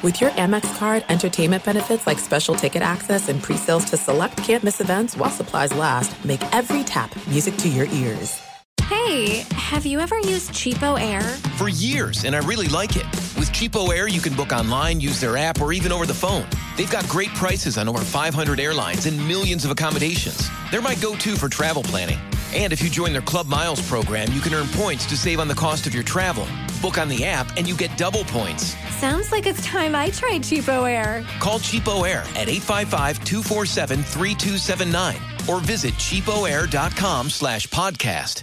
With your Amex card, entertainment benefits like special ticket access and pre-sales to select campus events while supplies last, make every tap music to your ears. Hey, have you ever used Cheapo Air? For years, and I really like it. With Cheapo Air, you can book online, use their app, or even over the phone. They've got great prices on over 500 airlines and millions of accommodations. They're my go-to for travel planning. And if you join their Club Miles program, you can earn points to save on the cost of your travel. Book on the app and you get double points. Sounds like it's time I tried Cheapo Air. Call Cheapo Air at 855-247-3279 or visit cheapoair.com slash podcast.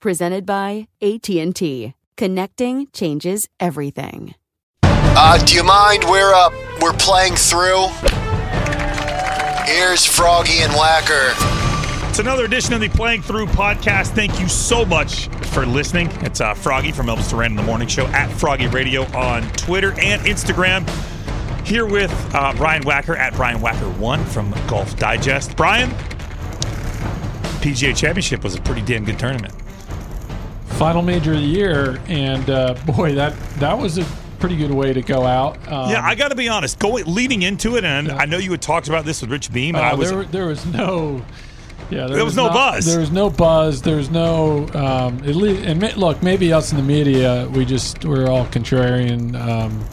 presented by AT&T. Connecting changes everything. Uh, do you mind? We're uh, we're playing through. Here's Froggy and Wacker. It's another edition of the Playing Through podcast. Thank you so much for listening. It's uh, Froggy from Elvis Duran in the Morning Show at Froggy Radio on Twitter and Instagram. Here with uh, Brian Wacker at Brian Wacker1 from Golf Digest. Brian, PGA Championship was a pretty damn good tournament final major of the year, and uh, boy, that that was a pretty good way to go out. Um, yeah, I got to be honest. Going leading into it, and yeah. I know you had talked about this with Rich Beem. Uh, I was there, there was no. Yeah, there, there was, was, no not, buzz. There was no buzz. There's no. Um, at least, and look, maybe us in the media, we just we're all contrarian. Um,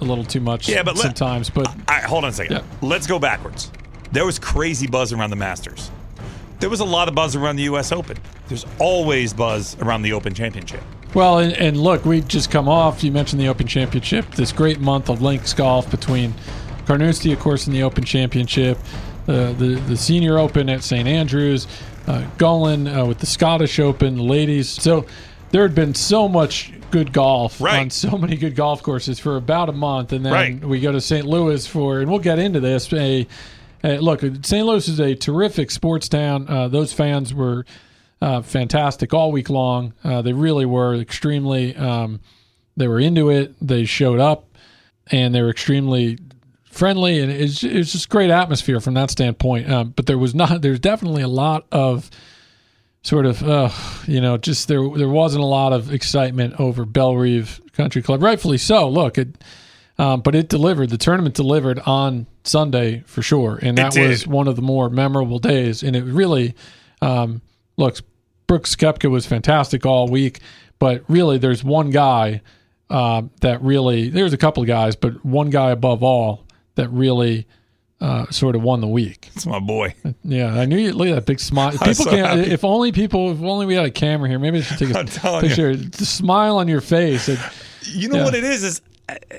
a little too much yeah, but sometimes. Let, but I, hold on a second. Yeah. Let's go backwards. There was crazy buzz around the Masters there was a lot of buzz around the U.S. Open. There's always buzz around the Open Championship. Well, and, and, look, we just come off. You mentioned the Open Championship. This great month of links golf between Carnoustie, of course, in the Open Championship, uh, the the Senior Open at St Andrews, uh, Gullane uh, with the Scottish Open, the ladies. So there had been so much good golf right. on so many good golf courses for about a month, and then right. we go to St. Louis for, and we'll get into this a Hey, look, St. Louis is a terrific sports town. Uh, those fans were uh, fantastic all week long. Uh, they really were extremely. Um, they were into it. They showed up, and they were extremely friendly, and it's it's just great atmosphere from that standpoint. Um, but there was not. There's definitely a lot of sort of uh, you know just there there wasn't a lot of excitement over Bellerive Country Club, rightfully so. Look, it um, but it delivered. The tournament delivered on Sunday for sure, and that was one of the more memorable days. And it really um, looks. Brooks Koepka was fantastic all week, but really, there's one guy uh, that really. There's a couple of guys, but one guy above all that really. Uh, sort of won the week. It's my boy. Yeah, I knew you. Look at that big smile. People so can't. Happy. If only people. If only we had a camera here. Maybe I should take a picture. You. The smile on your face. It, you know yeah. what it is? Is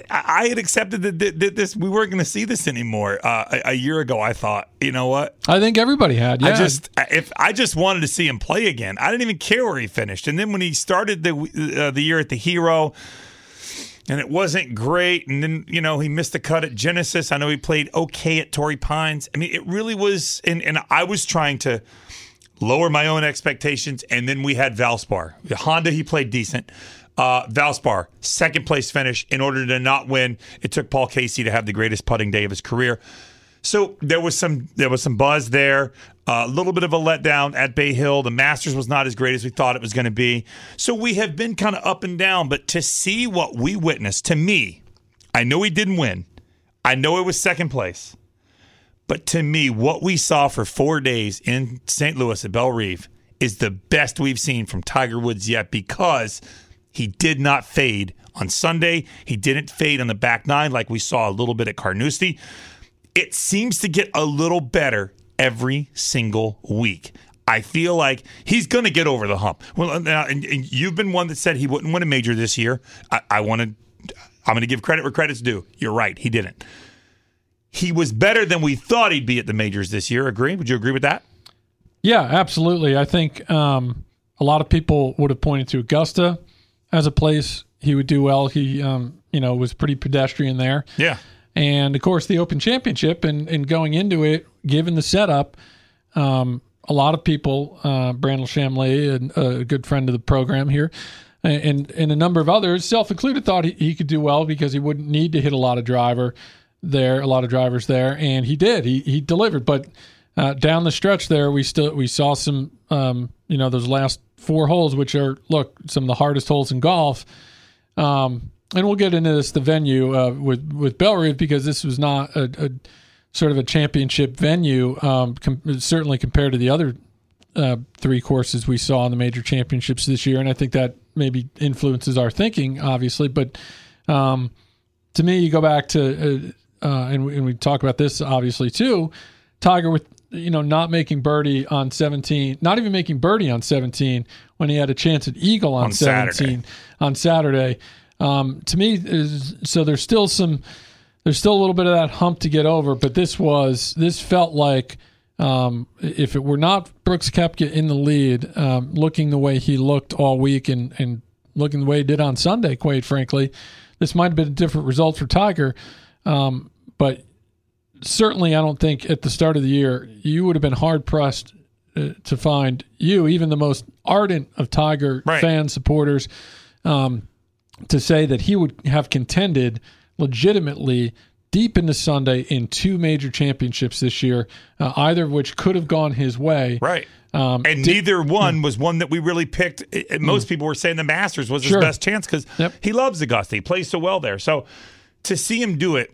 I had accepted that, that this we weren't going to see this anymore. Uh, a, a, year ago, I thought, you know what? I think everybody had. Yeah. I just if I just wanted to see him play again. I didn't even care where he finished. And then when he started the uh, the year at the Hero, and it wasn't great, and then you know he missed the cut at Genesis. I know he played okay at Torrey Pines. I mean, it really was. And, and I was trying to lower my own expectations, and then we had Valspar. The Honda, he played decent. Uh, Valspar, second place finish. In order to not win, it took Paul Casey to have the greatest putting day of his career. So there was some there was some buzz there. A uh, little bit of a letdown at Bay Hill. The Masters was not as great as we thought it was going to be. So we have been kind of up and down. But to see what we witnessed, to me, I know he didn't win. I know it was second place. But to me, what we saw for four days in St. Louis at Bellerive is the best we've seen from Tiger Woods yet because he did not fade on Sunday. He didn't fade on the back nine like we saw a little bit at Carnoustie. It seems to get a little better every single week. I feel like he's going to get over the hump. Well, uh, now, and, and, you've been one that said he wouldn't win a major this year. I, I wanted, I'm going to give credit where credit's due. You're right, he didn't. He was better than we thought he'd be at the majors this year. Agree? Would you agree with that? Yeah, absolutely. I think um, a lot of people would have pointed to Augusta as a place he would do well. He, um, you know, was pretty pedestrian there. Yeah. And of course, the Open Championship, and, and going into it, given the setup, um, a lot of people, uh, Brandel Chamblee, a, a good friend of the program here, and and a number of others, self included, thought he, he could do well because he wouldn't need to hit a lot of driver there, a lot of drivers there, and he did. He he delivered, but uh, down the stretch there, we still we saw some, um, you know, those last four holes, which are look some of the hardest holes in golf. Um, and we'll get into this the venue uh, with with Bellerive because this was not a, a sort of a championship venue, um, com- certainly compared to the other uh, three courses we saw in the major championships this year, and I think that maybe influences our thinking, obviously. But um, to me, you go back to uh, uh, and, we, and we talk about this obviously too. Tiger with you know not making birdie on 17, not even making birdie on 17 when he had a chance at eagle on, On 17 Saturday. on Saturday. Um, to me, is, so there's still some there's still a little bit of that hump to get over, but this was this felt like um, if it were not Brooks Koepka in the lead, um, looking the way he looked all week and and looking the way he did on Sunday, quite frankly, this might have been a different result for Tiger. Um, but certainly, I don't think at the start of the year you would have been hard pressed uh, to find you, even the most ardent of Tiger Right. fan supporters, um, to say that he would have contended legitimately deep into Sunday in two major championships this year, uh, either of which could have gone his way. Right. Um, and neither one was one that we really picked. I- Most people were saying the Masters was his best chance because Yep. he loves Augusta. He plays so well there. So to see him do it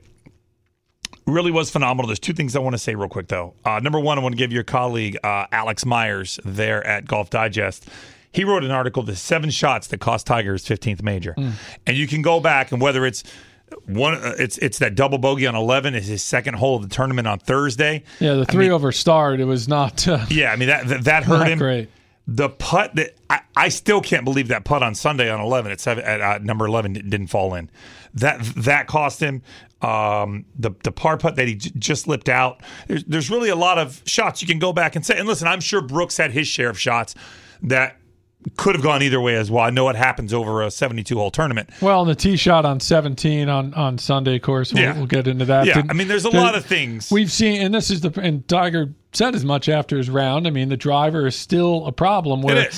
really was phenomenal. There's two things I want to say real quick, though. Uh, number one, I want to give your colleague, uh, Alex Myers, there at Golf Digest. He wrote an article, The Seven Shots That Cost Tiger His 15th Major. And you can go back and whether it's one, uh, it's it's that double bogey on 11 is his second hole of the tournament on Thursday. yeah, the I three mean- over starred. It was not. Uh, Yeah, I mean that that, that hurt him. great. The putt that I, I still can't believe that putt on Sunday on eleven at seven at uh, number eleven didn't fall in. That that cost him. Um, the the par putt that he j- just slipped out. There's, there's really a lot of shots you can go back and say. And listen, I'm sure Brooks had his share of shots that could have gone either way as well. I know what happens over a 72 hole tournament. well, and the tee shot on 17 on on Sunday, of course. We'll, Yeah. we'll get into that. Yeah, Didn't- I mean, there's a lot of things. We've seen, and this is the and Tiger said as much after his round. I mean, the driver is still a problem. Where,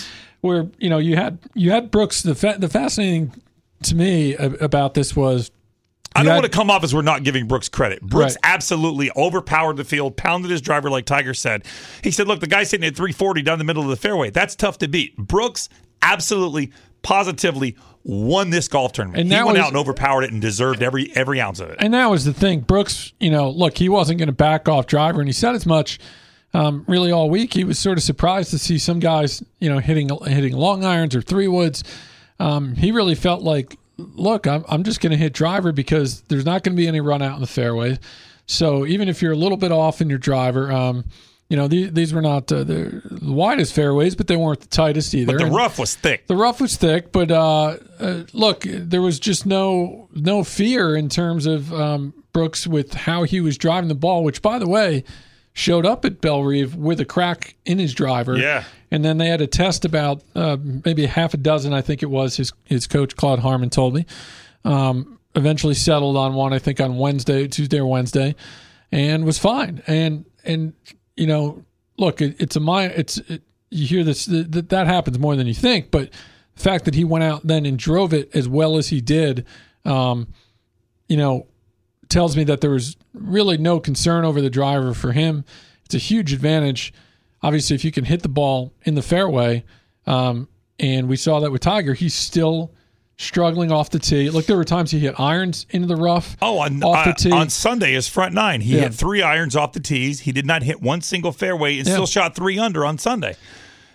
where you know you had you had Brooks. The fa- the fascinating to me about this was I don't want to come off as we're not giving Brooks credit. Brooks Right. absolutely overpowered the field, pounded his driver like Tiger said. He said, "Look, the guy's sitting at 340 down the middle of the fairway. That's tough to beat." Brooks absolutely, positively won this golf tournament. And he went was- out and overpowered it and deserved every every ounce of it. And that was the thing. Brooks, you know, look, he wasn't going to back off driver, and he said as much um, really all week. He was sort of surprised to see some guys, you know, hitting hitting long irons or three woods. Um, he really felt like, look, I'm, I'm just going to hit driver because there's not going to be any run out in the fairway. So even if you're a little bit off in your driver, um, you know, these, these were not uh, the widest fairways, but they weren't the tightest either. But the And- rough was thick. the rough was thick, but uh, uh, look, there was just no no fear in terms of um, Brooks with how he was driving the ball. Which, by the way, showed up at Bellerive with a crack in his driver. Yeah. and then they had a test about uh, maybe a half a dozen. I think it was his his coach Claude Harmon told me. Um, eventually settled on one. I think on Wednesday, Tuesday or Wednesday, and was fine. And and you know, look, it, it's a my it's it, you hear this that that happens more than you think, but the fact that he went out then and drove it as well as he did, um, you know, tells me that there was really no concern over the driver for him. It's a huge advantage. Obviously, if you can hit the ball in the fairway, um, and we saw that with Tiger, he's still struggling off the tee. Look, there were times he hit irons into the rough. Oh, on, off the uh, tee. on Sunday, his front nine, he Yeah. hit three irons off the tees. He did not hit one single fairway and Yeah. still shot three under on Sunday.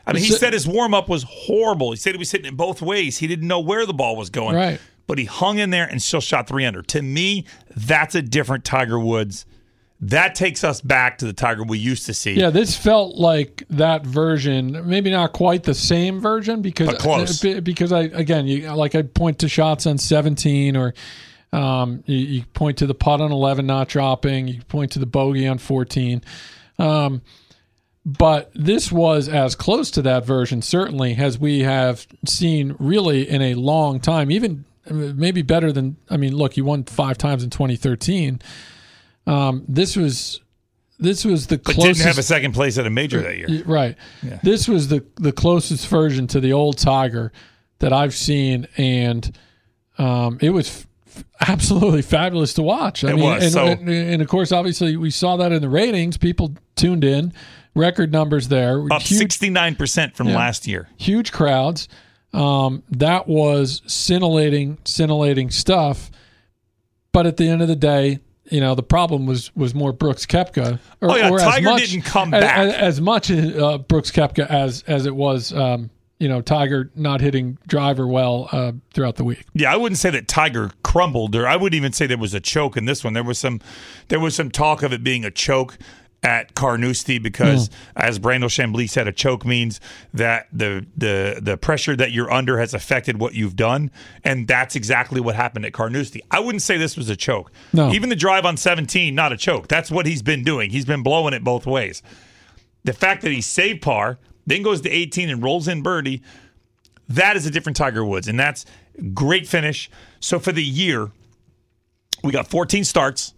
I mean, he said his warm up was horrible. He said he was hitting it both ways. He didn't know where the ball was going. Right. But he hung in there and still shot three under. To me, that's a different Tiger Woods. That takes us back to the Tiger we used to see. Yeah, this felt like that version. Maybe not quite the same version because But close. because I again, you like I point to shots on 17 or um, you, you point to the putt on 11 not dropping. You point to the bogey on 14. Um, but this was as close to that version, certainly, as we have seen really in a long time. Even maybe better than. I mean, look, he won five times in 2013. Um, this was this was the But closest. didn't have a second place at a major that year. Right. This was the the closest version to the old Tiger that I've seen, and um, it was f- absolutely fabulous to watch. I It mean, was, and, so- and, and of course, obviously, we saw that in the ratings. People tuned in, record numbers there, Up sixty nine percent from Yeah. last year. huge crowds. Um, that was scintillating, scintillating stuff. But at the end of the day, you know, the problem was was more Brooks Koepka. Or, Oh, yeah, or as Tiger much- didn't come back. as, as much uh, Brooks Koepka as as it was, um, you know, Tiger not hitting driver well uh, throughout the week. Yeah, I wouldn't say that Tiger crumbled, or I wouldn't even say there was a choke in this one. There was some, there was some talk of it being a choke at Carnoustie because, mm. as Brandel Chamblee said, a choke means that the the the pressure that you're under has affected what you've done, and that's exactly what happened at Carnoustie. I wouldn't say this was a choke. No. even the drive on 17, not a choke. That's what he's been doing. He's been blowing it both ways. The fact that he saved par, then goes to 18 and rolls in birdie, that is a different Tiger Woods, and that's great finish. So for the year, we got 14 starts.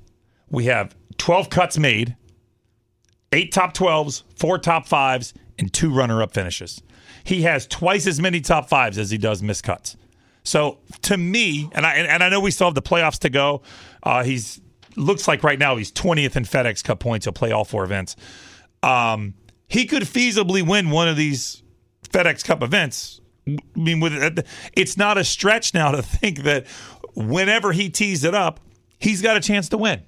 We have 12 cuts made, eight top 12s, four top fives, and two runner up finishes. He has twice as many top fives as he does missed cuts. So to me, and I and I know we still have the playoffs to go. Uh, he's looks like right now he's 20th in FedEx Cup points. He'll play all four events. Um, he could feasibly win one of these FedEx Cup events. I mean, with it's not a stretch now to think that whenever he tees it up, he's got a chance to win.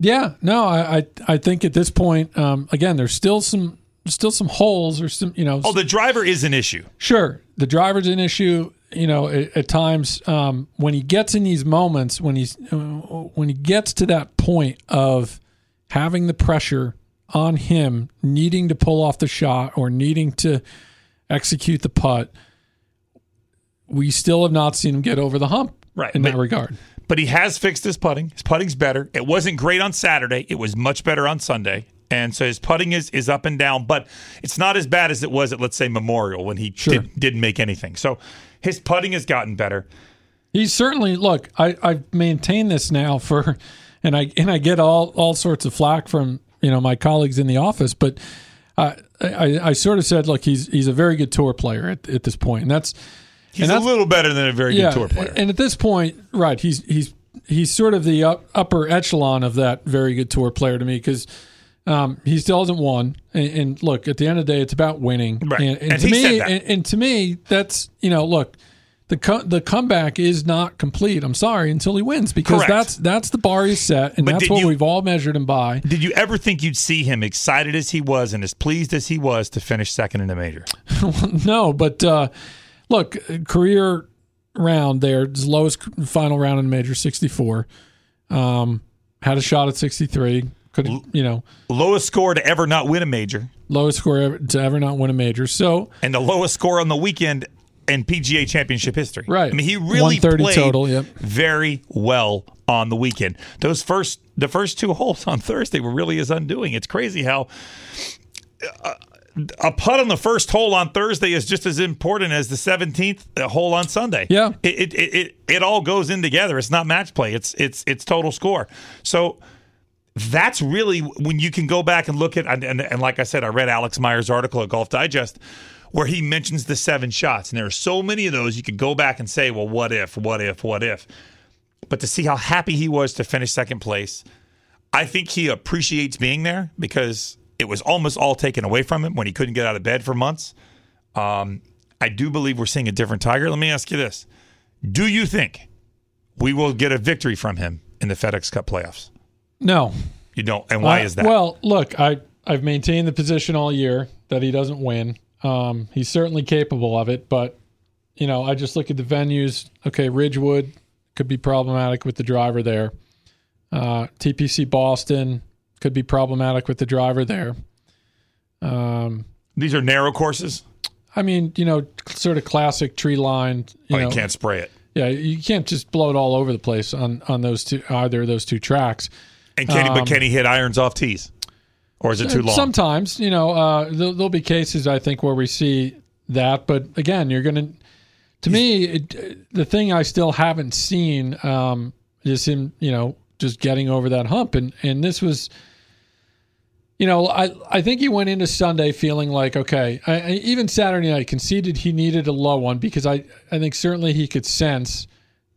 Yeah, no, I I, I think at this point, um, again, there's still some still some holes or some you know Oh, the driver is an issue. Sure, the driver's an issue. You know, at, at times um, when he gets in these moments, when he's uh, when he gets to that point of having the pressure on him, needing to pull off the shot or needing to execute the putt, we still have not seen him get over the hump. Right, in that regard. But he has fixed his putting. His putting's better. It wasn't great on Saturday. It was much better on Sunday. And so his putting is, is up and down, but it's not as bad as it was at let's say Memorial when he Sure. did, didn't make anything. So his putting has gotten better. He's certainly look. I I've maintained this now for, and I and I get all all sorts of flack from you know my colleagues in the office, but I I, I sort of said, look, he's he's a very good tour player at, at this point, and that's He's and a little better than a very good tour player. And at this point, right, he's he's he's sort of the up, upper echelon of that very good tour player to me because. Um, he still hasn't won, and, and look, at the end of the day, it's about winning. Right. And, and And to me, and to me, that's you know, look, the co- the comeback is not complete. I'm sorry until he wins because Correct. that's that's the bar he's set, and But that's what you- we've all measured him by. Did you ever think you'd see him excited as he was and as pleased as he was to finish second in a major? no, but uh, look, career round there, his lowest final round in the major, 64. Um, had a shot at 63. Could you know Lowest score to ever not win a major, lowest score ever, to ever not win a major. So and the lowest score on the weekend in PGA Championship history. Right. I mean, he really 130 played total, yep. very well on the weekend. Those first, the first two holes on Thursday were really his undoing. It's crazy how. uh, a putt on the first hole on Thursday is just as important as the 17th hole on Sunday. Yeah. It, it, it, it, all goes in together. It's not match play. It's it's it's total score. So that's really when you can go back and look at and, and, and like I said, I read Alex Myers' article at Golf Digest where he mentions the seven shots, and there are so many of those you could go back and say, well, what if, what if, what if? But to see how happy he was to finish second place, I think he appreciates being there because it was almost all taken away from him when he couldn't get out of bed for months. Um, I do believe we're seeing a different Tiger. Let me ask you this: Do you think we will get a victory from him in the FedEx Cup playoffs? no, You don't, and why Uh, is that? Well, look, I I've maintained the position all year that he doesn't win. Um, he's certainly capable of it, but you know, I just look at the venues. Okay, Ridgewood could be problematic with the driver there. Uh, TPC Boston could be problematic with the driver there. Um, These are narrow courses. I mean, you know, sort of classic tree lined. You oh, know, you can't spray it. yeah, you can't just blow it all over the place on on those two either of those two tracks. And can he, but Um, can he hit irons off tees, or is it too long? Sometimes, you know, uh, there'll, there'll be cases I think where we see that, but again, you're going to To me, it, the thing I still haven't seen um, is him, you know, just getting over that hump. And and this was, you know, I I think he went into Sunday feeling like okay. I, I, even Saturday night conceded he needed a low one because I I think certainly he could sense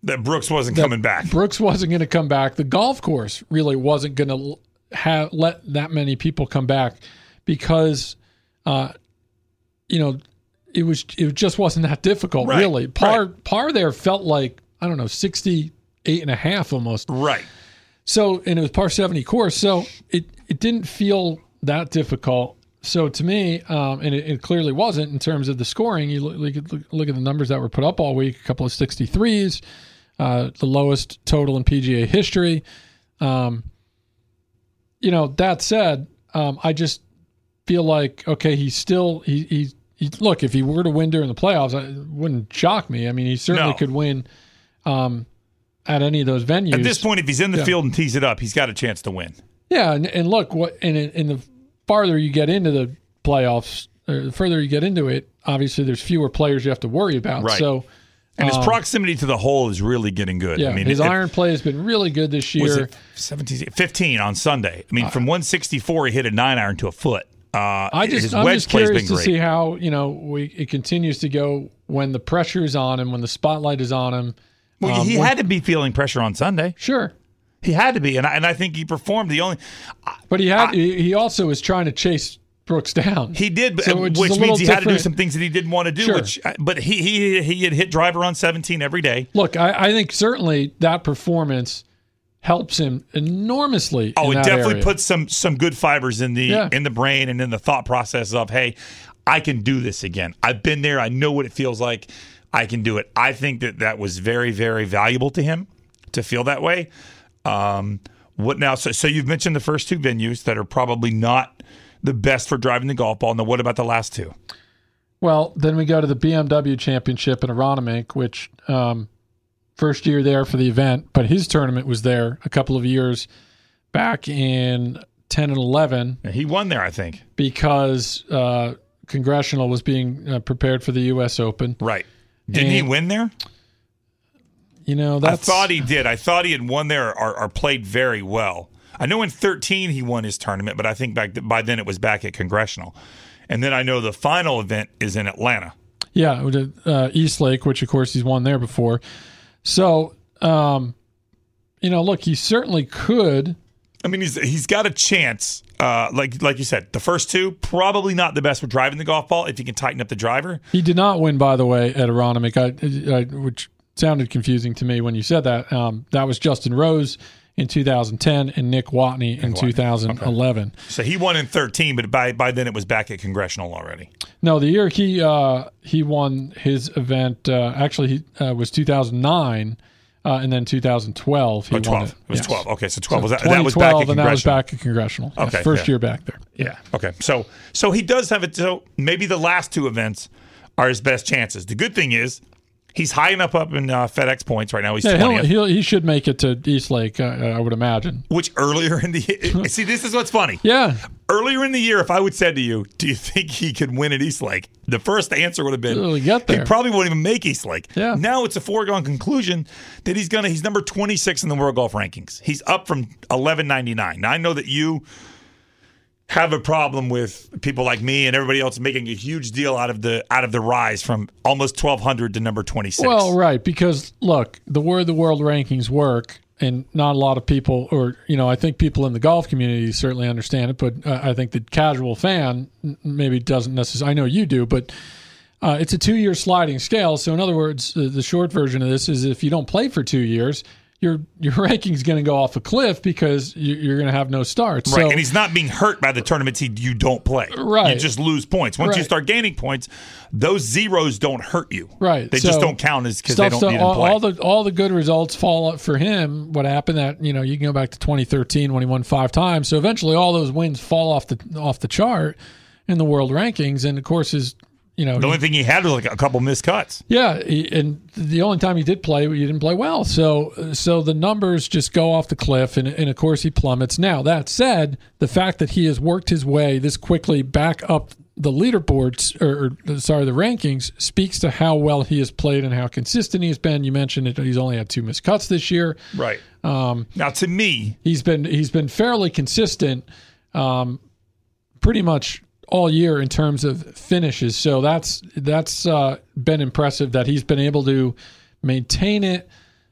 that Brooks wasn't that coming back. Brooks wasn't going to come back. The golf course really wasn't going to have let that many people come back because, uh, you know, it was it just wasn't that difficult Right, really. Par right. par there felt like I don't know 68 and a half almost. Right. So and it was par 70 course, so it it didn't feel that difficult. So to me, um, and it, it clearly wasn't in terms of the scoring. You look, look, at- look at the numbers that were put up all week. A couple of 63s, uh, the lowest total in PGA history. Um, you know, that said, um, I just feel like okay, he's still he, he he look if he were to win during the playoffs, I- it wouldn't shock me. I mean, he certainly No. could win um, at any of those venues. At this point, if he's in the Yeah. field and tees it up, he's got a chance to win. Yeah, and, and look, what and in the farther you get into the playoffs, the further you get into it, obviously there's fewer players you have to worry about. Right. So, And his Um, proximity to the hole is really getting good. yeah, I mean, his it- iron play has been really good this year. it 17, 15 on Sunday. Uh, I mean, from 164, he hit a nine iron to a foot. Uh, I just, his I'm wedge just curious to great. see how you know we it continues to go when the pressure is on him, when the spotlight is on him. Well, Um, he had to be feeling pressure on Sunday. sure, He had to be, and I, and I think he performed. The only but he had he he also is trying to chase Brooks down. he did, but, So, which which means he had to do some things that he didn't want to do. Sure. Which, but he he he had hit driver on 17 every day. Look, I, I think certainly that performance helps him enormously. Oh, it definitely area. puts some some good fibers in the Yeah. in the brain and in the thought process of, hey, I can do this again. I've been there. I know what it feels like. I can do it. I think that that was very very valuable to him to feel that way. Um, what now? So, so you've mentioned the first two venues that are probably not the best for driving the golf ball. Now, what about the last two? Well, then we go to the BMW Championship in Aronimink, which um, first year there for the event, but his tournament was there a couple of years back in 10 and 11 Now, He won there, I think. because uh, Congressional was being uh, prepared for the U.S. Open. Right? Didn't he win there? You know, I thought he did. I thought he had won there or, or played very well. I know in 13 he won his tournament, but I think back by then it was back at Congressional. And then I know the final event is in Atlanta. yeah, uh, East Lake, which of course he's won there before. So, um, you know, look, he certainly could. I mean, he's he's got a chance. Uh, like like you said, the first two probably not the best for driving the golf ball if you can tighten up the driver. He did not win, by the way, at Aronimink, I, I, which sounded confusing to me when you said that. Um, that was Justin Rose in 2010 and Nick Watney in 2011. So he won in 13, but by by then it was back at Congressional already. No, the year he uh, he won his event uh, actually he uh, was 2009, uh, and then 2012 he Oh, 12. won It it. was Yes. 12. Okay, so 12 So was that, that was back 2012, at and that was back at Congressional. Yes, Okay, first yeah. year back there. Yeah. Okay. So so he does have it. So maybe the last two events are his best chances. The good thing is he's high enough up in uh, FedEx points right now. He's Yeah, 20th. he'll, he'll, he should make it to East Lake, uh, I would imagine. which earlier in the see this is what's funny. Yeah, Earlier in the year, if I would said to you, "Do you think he could win at East Lake?" The first answer would have been, get "He probably won't even make East Lake." Yeah. Now it's a foregone conclusion that he's gonna. He's number twenty six in the world golf rankings. He's up from eleven ninety nine. Now I know that you have a problem with people like me and everybody else making a huge deal out of the out of the rise from almost twelve hundred to number twenty six. Well, right, because look, the way the world rankings work, and not a lot of people, or you know, I think people in the golf community certainly understand it, but uh, I think the casual fan maybe doesn't necessarily. I know you do, but uh, it's a two-year sliding scale. So, in other words, the, the short version of this is if you don't play for two years. Your, your ranking's going to go off a cliff because you- you're going to have no starts. Right, So, and he's not being hurt by the tournaments he you don't play. Right. you just lose points. Once you start gaining points, those zeros don't hurt you. Right. they just don't count as because they don't so need to all, play. all the all the good results fall up for him. What happened that you know you can go back to 2013 when he won five times. So eventually all those wins fall off the off the chart in the world rankings, and of course his you know the only thing he had was like a couple missed cuts. yeah, he, and the only time he did play, he didn't play well. So, so the numbers just go off the cliff, and, and of course he plummets. Now that said, the fact that he has worked his way this quickly back up the leaderboards or, or sorry the rankings speaks to how well he has played and how consistent he's been. You mentioned it; he's only had two missed cuts this year. Right. Um, now, to me, he's been he's been fairly consistent, um, pretty much all year in terms of finishes. So that's that's uh, been impressive that he's been able to maintain it.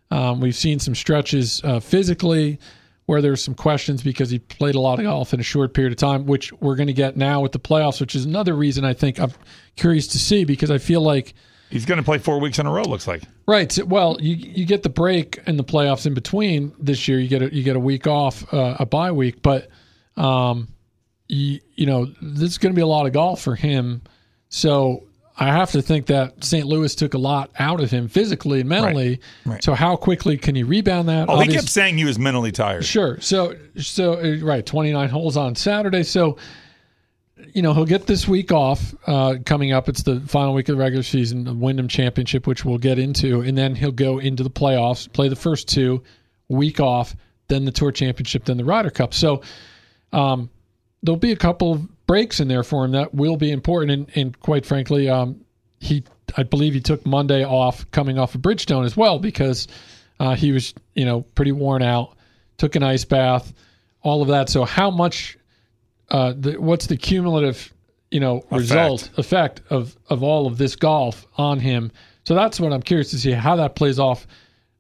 Um, we've seen some stretches uh, physically where there's some questions because he played a lot of golf in a short period of time, which we're going to get now with the playoffs, which is another reason I think I'm curious to see because I feel like he's going to play four weeks in a row. Looks like right. Well, you you get the break and the playoffs in between this year. You get a, you get a week off, uh, a bye week, but um, you, you know this is going to be a lot of golf for him. So I have to think that St. Louis took a lot out of him physically and mentally. Right. Right. So how quickly can he rebound that? Oh, Obviously, he kept saying he was mentally tired. Sure. So so uh, right, 29 holes on Saturday. So you know he'll get this week off uh, coming up. It's the final week of the regular season, the Wyndham Championship, which we'll get into, and then he'll go into the playoffs, play the first two, week off, then the Tour Championship, then the Ryder Cup. So um, there'll be a couple of breaks in there for him that will be important. And, and quite frankly, um, he I believe he took Monday off coming off of Bridgestone as well because uh, he was you know pretty worn out. Took an ice bath, all of that. So how much? Uh, the, what's the cumulative you know effect. result effect of of all of this golf on him? So that's what I'm curious to see how that plays off,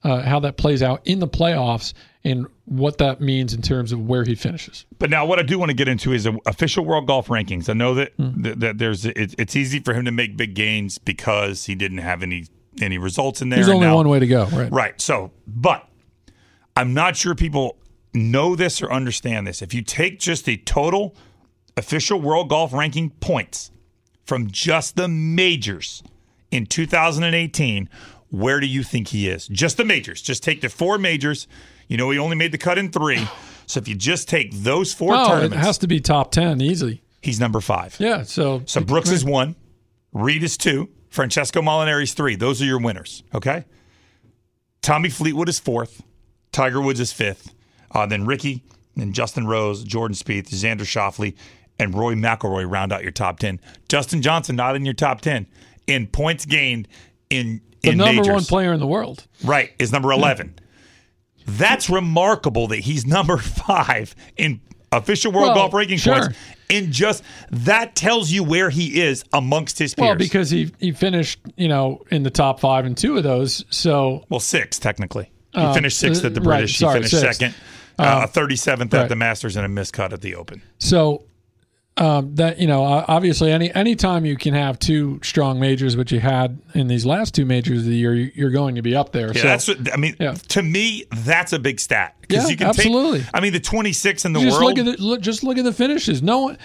uh, how that plays out in the playoffs, and what that means in terms of where he finishes. But now, what I do want to get into is official world golf rankings. I know that mm. that, that, there's it, it's easy for him to make big gains because he didn't have any any results in there. There's only now, one way to go, right? Right. So, but I'm not sure people know this or understand this. If you take just the total official world golf ranking points from just the majors in 2018, where do you think he is? Just the majors. Just take the four majors you know, he only made the cut in three. So if you just take those four oh, tournaments, it has to be top ten easily. He's number five. Yeah. So so Brooks is one, Reed is two, Francesco Molinari is three. Those are your winners. Okay. Tommy Fleetwood is fourth, Tiger Woods is fifth, uh, then Rickie, then Justin Rose, Jordan Spieth, Xander Schauffele, and Rory McIlroy round out your top ten. Dustin Johnson not in your top ten in points gained in the in number majors. one player in the world. Right is number eleven. Yeah. That's remarkable that he's number five in official world well, golf ranking sure. points. And just that tells you where he is amongst his peers. Well, because he he finished, you know, in the top five in two of those. So well, six technically. He uh, finished sixth at the British. Right, sorry, he finished sixth. second, uh, thirty seventh right. at the Masters, and a missed cut at the Open. So um, that you know, obviously, any anytime you can have two strong majors, which you had in these last two majors of the year, you're going to be up there. Yeah, so, that's what, I mean. Yeah. To me, that's a big stat because yeah, you can absolutely. Take, I mean, the 26 in the just world. Look at the, look, just look at the finishes. No one.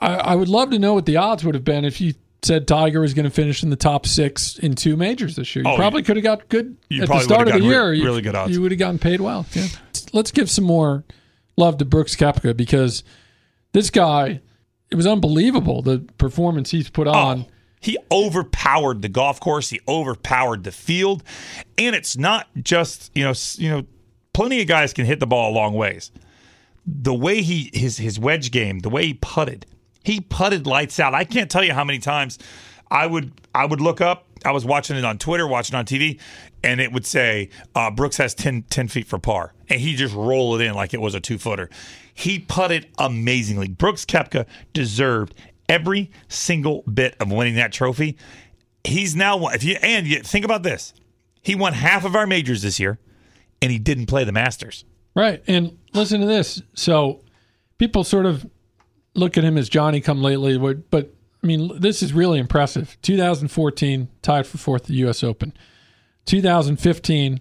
I, I would love to know what the odds would have been if you said Tiger was going to finish in the top six in two majors this year. You oh, probably could have got good at the start of the year. Re- really good odds. You would have gotten paid well. Yeah. Let's give some more love to Brooks Koepka because this guy it was unbelievable the performance he's put on. Oh, he overpowered the golf course. He overpowered the field, and it's not just you know you know plenty of guys can hit the ball a long ways. The way he his his wedge game, the way he putted, he putted lights out. I can't tell you how many times I would I would look up. I was watching it on Twitter, watching on TV, and it would say uh, Brooks has 10, 10 feet for par, and he just roll it in like it was a two footer. He putted amazingly. Brooks Koepka deserved every single bit of winning that trophy. He's now if you and you think about this, he won half of our majors this year, and he didn't play the Masters. Right, and listen to this. So people sort of look at him as Johnny come lately, but I mean this is really impressive. 2014 tied for fourth at the U.S. Open. 2015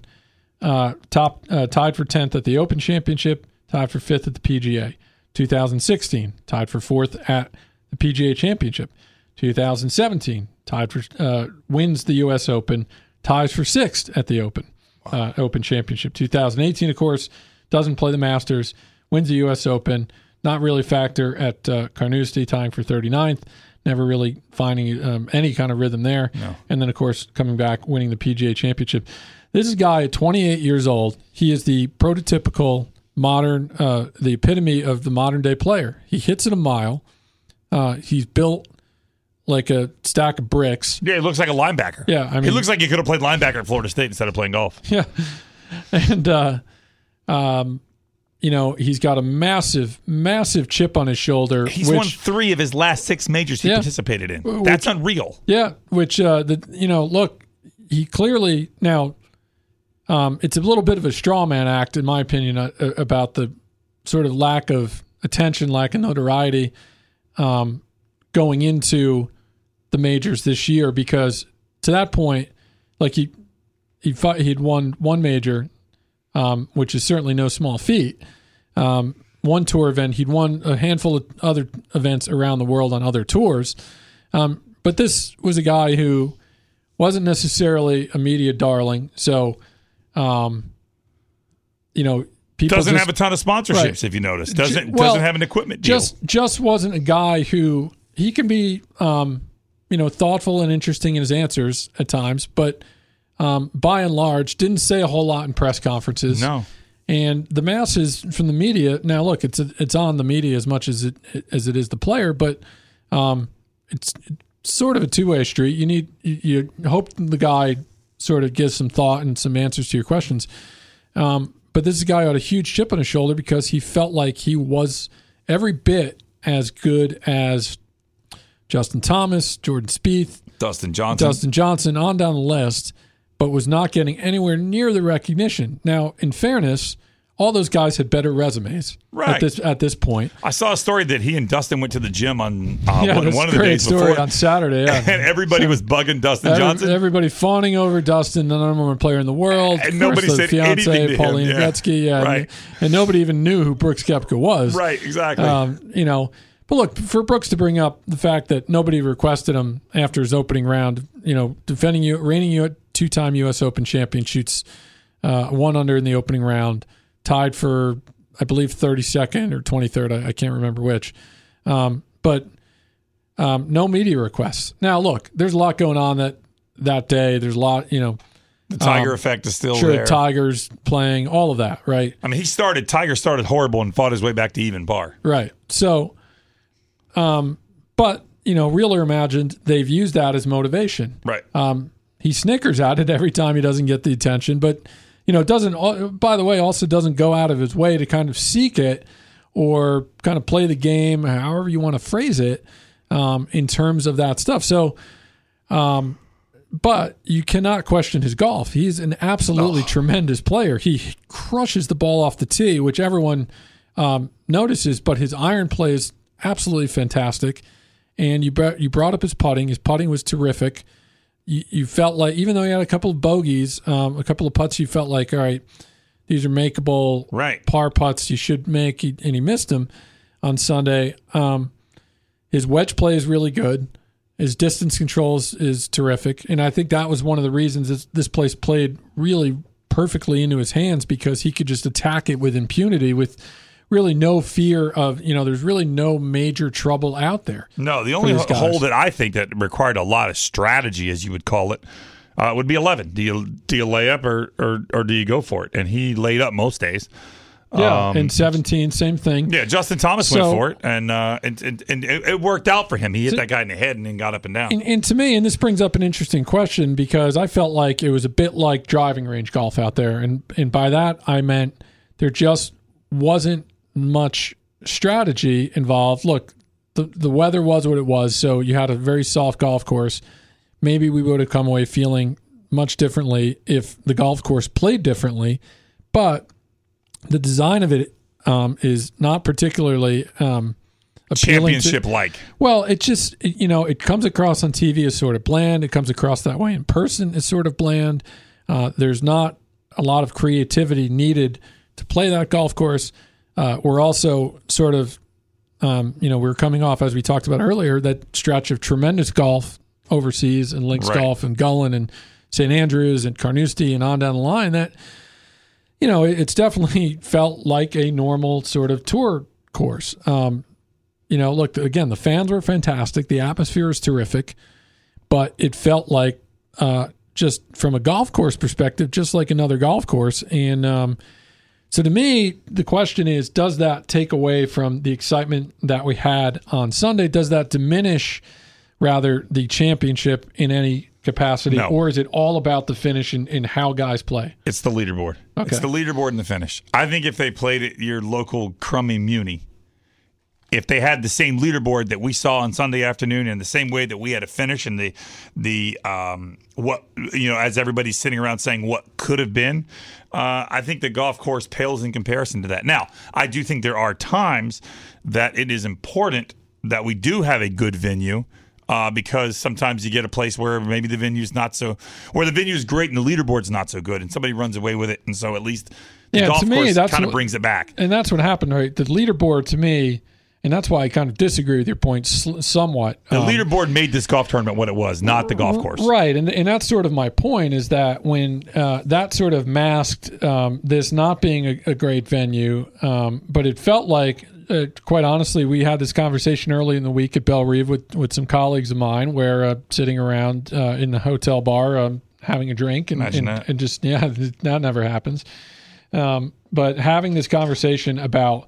uh, top uh, tied for tenth at the Open Championship tied for fifth at the PGA. 2016, tied for fourth at the PGA Championship. 2017, tied for uh, wins the U.S. Open, ties for sixth at the Open uh, Open Championship. 2018, of course, doesn't play the Masters, wins the U.S. Open. Not really factor at uh, Carnoustie, tying for 39th. Never really finding um, any kind of rhythm there. No. And then, of course, coming back, winning the PGA Championship. This is a guy at 28 years old. He is the prototypical modern, uh, the epitome of the modern day player. He hits it a mile. Uh, he's built like a stack of bricks. Yeah, he looks like a linebacker. Yeah, I he looks like he could have played linebacker at Florida State instead of playing golf. Yeah. And, uh, um, you know, he's got a massive, massive chip on his shoulder. He's which, won three of his last six majors he Yeah. participated in. Which- That's unreal. Yeah, which uh, the you know, look, he clearly now. Um, it's a little bit of a straw man act, in my opinion, uh, uh, about the sort of lack of attention, lack of notoriety, um, going into the majors this year. Because to that point, like he he fought, he'd won one major, um, which is certainly no small feat. Um, one tour event, he'd won a handful of other events around the world on other tours. Um, but this was a guy who wasn't necessarily a media darling. So, um, you know, people Doesn't just, have a ton of sponsorships, Right. if you notice. Doesn't Well, doesn't have an equipment deal. just just wasn't a guy who he can be, um, you know, thoughtful and interesting in his answers at times, but um, by and large, didn't say a whole lot in press conferences. no. And the masses from the media now look, it's it's on the media as much as it as it is the player, but um, it's, it's sort of a two way street. You need you, you hope the guy sort of gives some thought and some answers to your questions. Um, but this is a guy who had a huge chip on his shoulder because he felt like he was every bit as good as Justin Thomas, Jordan Spieth, Dustin Johnson. Dustin Johnson, on down the list, but was not getting anywhere near the recognition. Now, in fairness, all those guys had better resumes Right. at this at this point. I saw a story that he and Dustin went to the gym on uh, yeah, one, one of the days story before, on Saturday. Yeah. and everybody was bugging Dustin Every- Johnson. Everybody fawning over Dustin, the number one player in the world. And nobody said anything to fiance, him, Pauline yeah. Gretzky, yeah, Right. and, and nobody even knew who Brooks Koepka was. right, exactly. Um, you know, but look, for Brooks to bring up the fact that nobody requested him after his opening round, you know, defending you, reigning you two-time U.S. Open champion, shoots uh, one under in the opening round, tied for I believe 32nd or 23rd. I, I can't remember which. Um, but um, no media requests. Now, look, there's a lot going on that that day. There's a lot, you know. the Tiger um, effect is still Sure, there. Tigers playing, all of that, right? I mean, he started. Tiger started horrible and fought his way back to even par. Right. So, um, but you know, real or imagined, they've used that as motivation. Right. Um, he snickers at it every time he doesn't get the attention, but you know, doesn't. By the way, also doesn't go out of his way to kind of seek it or kind of play the game, however you want to phrase it, um, in terms of that stuff. So, um, but you cannot question his golf. He's an absolutely tremendous player. He crushes the ball off the tee, which everyone um, notices. But his iron play is absolutely fantastic. And you brought, you brought up his putting. His putting was terrific. You, you felt like even though he had a couple of bogeys, um, a couple of putts, you felt like all right, these are makeable Right. par putts. You should make, and he missed them on Sunday. Um, his wedge play is really good. His distance controls is terrific, and I think that was one of the reasons this, this place played really perfectly into his hands because he could just attack it with impunity, with really no fear of you know. There's really no major trouble out there. No, the only hole that I think that required a lot of strategy, as you would call it, uh, would be eleven. Do you do you lay up or, or or do you go for it? And he laid up most days. Yeah, Um, and 17, same thing. Yeah, Justin Thomas So- went for it, and uh, and, and, and it, it worked out for him. He hit that guy in the head and then got up and down. And, and to me, and this brings up an interesting question because I felt like it was a bit like driving range golf out there, and and by that I meant there just wasn't much strategy involved. Look, the the weather was what it was, so you had a very soft golf course. Maybe we would have come away feeling much differently if the golf course played differently, but the design of it um, is not particularly um, Championship like. well, it just it- you know it comes across on TV as sort of bland. It comes across that way in person as sort of bland. Uh, there's not a lot of creativity needed to play that golf course. Uh, we're also sort of um, you know we're coming off as we talked about earlier that stretch of tremendous golf overseas and links Right. golf and Gullane and St Andrews and Carnoustie and on down the line that you know it's definitely felt like a normal sort of tour course. Um, you know, look again, the fans were fantastic, the atmosphere was terrific, but it felt like uh, just from a golf course perspective, just like another golf course, and um, So to me, the question is, does that take away from the excitement that we had on Sunday? Does that diminish, rather, the championship in any capacity, No. or is it all about the finish and, and how guys play? It's the leaderboard. Okay. It's the leaderboard and the finish. I think if they played at your local crummy Muni, if they had the same leaderboard that we saw on Sunday afternoon and the same way that we had a finish and the the um, what you know as everybody's sitting around saying what could have been, uh, I think the golf course pales in comparison to that. Now, I do think there are times that it is important that we do have a good venue. Uh, because sometimes you get a place where maybe the venue's not so, where the venue's great and the leaderboard's not so good, and somebody runs away with it, and so at least the Yeah, golf to me, course that's kind of brings it back. And that's what happened, right? The leaderboard to me, and that's why I kind of disagree with your point somewhat. The Um, leaderboard made this golf tournament what it was, not the golf course. Right, and and that's sort of my point is that when uh, that sort of masked um, this not being a, a great venue, um, but it felt like, uh, quite honestly, we had this conversation early in the week at Bellerive with with some colleagues of mine, where uh, sitting around uh, in the hotel bar um, having a drink and, and, that. and just yeah, that never happens. Um, but having this conversation about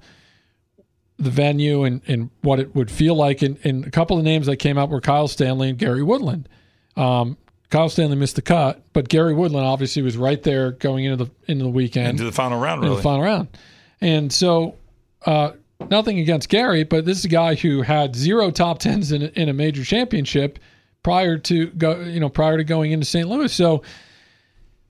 the venue and, and what it would feel like. And, and a couple of names that came up were Kyle Stanley and Gary Woodland. Um, Kyle Stanley missed the cut, but Gary Woodland obviously was right there going into the into the weekend Into the final round, really. the final round. And so, uh, nothing against Gary, but this is a guy who had zero top tens in, a- in a major championship prior to go, you know, prior to going into St. Louis. So,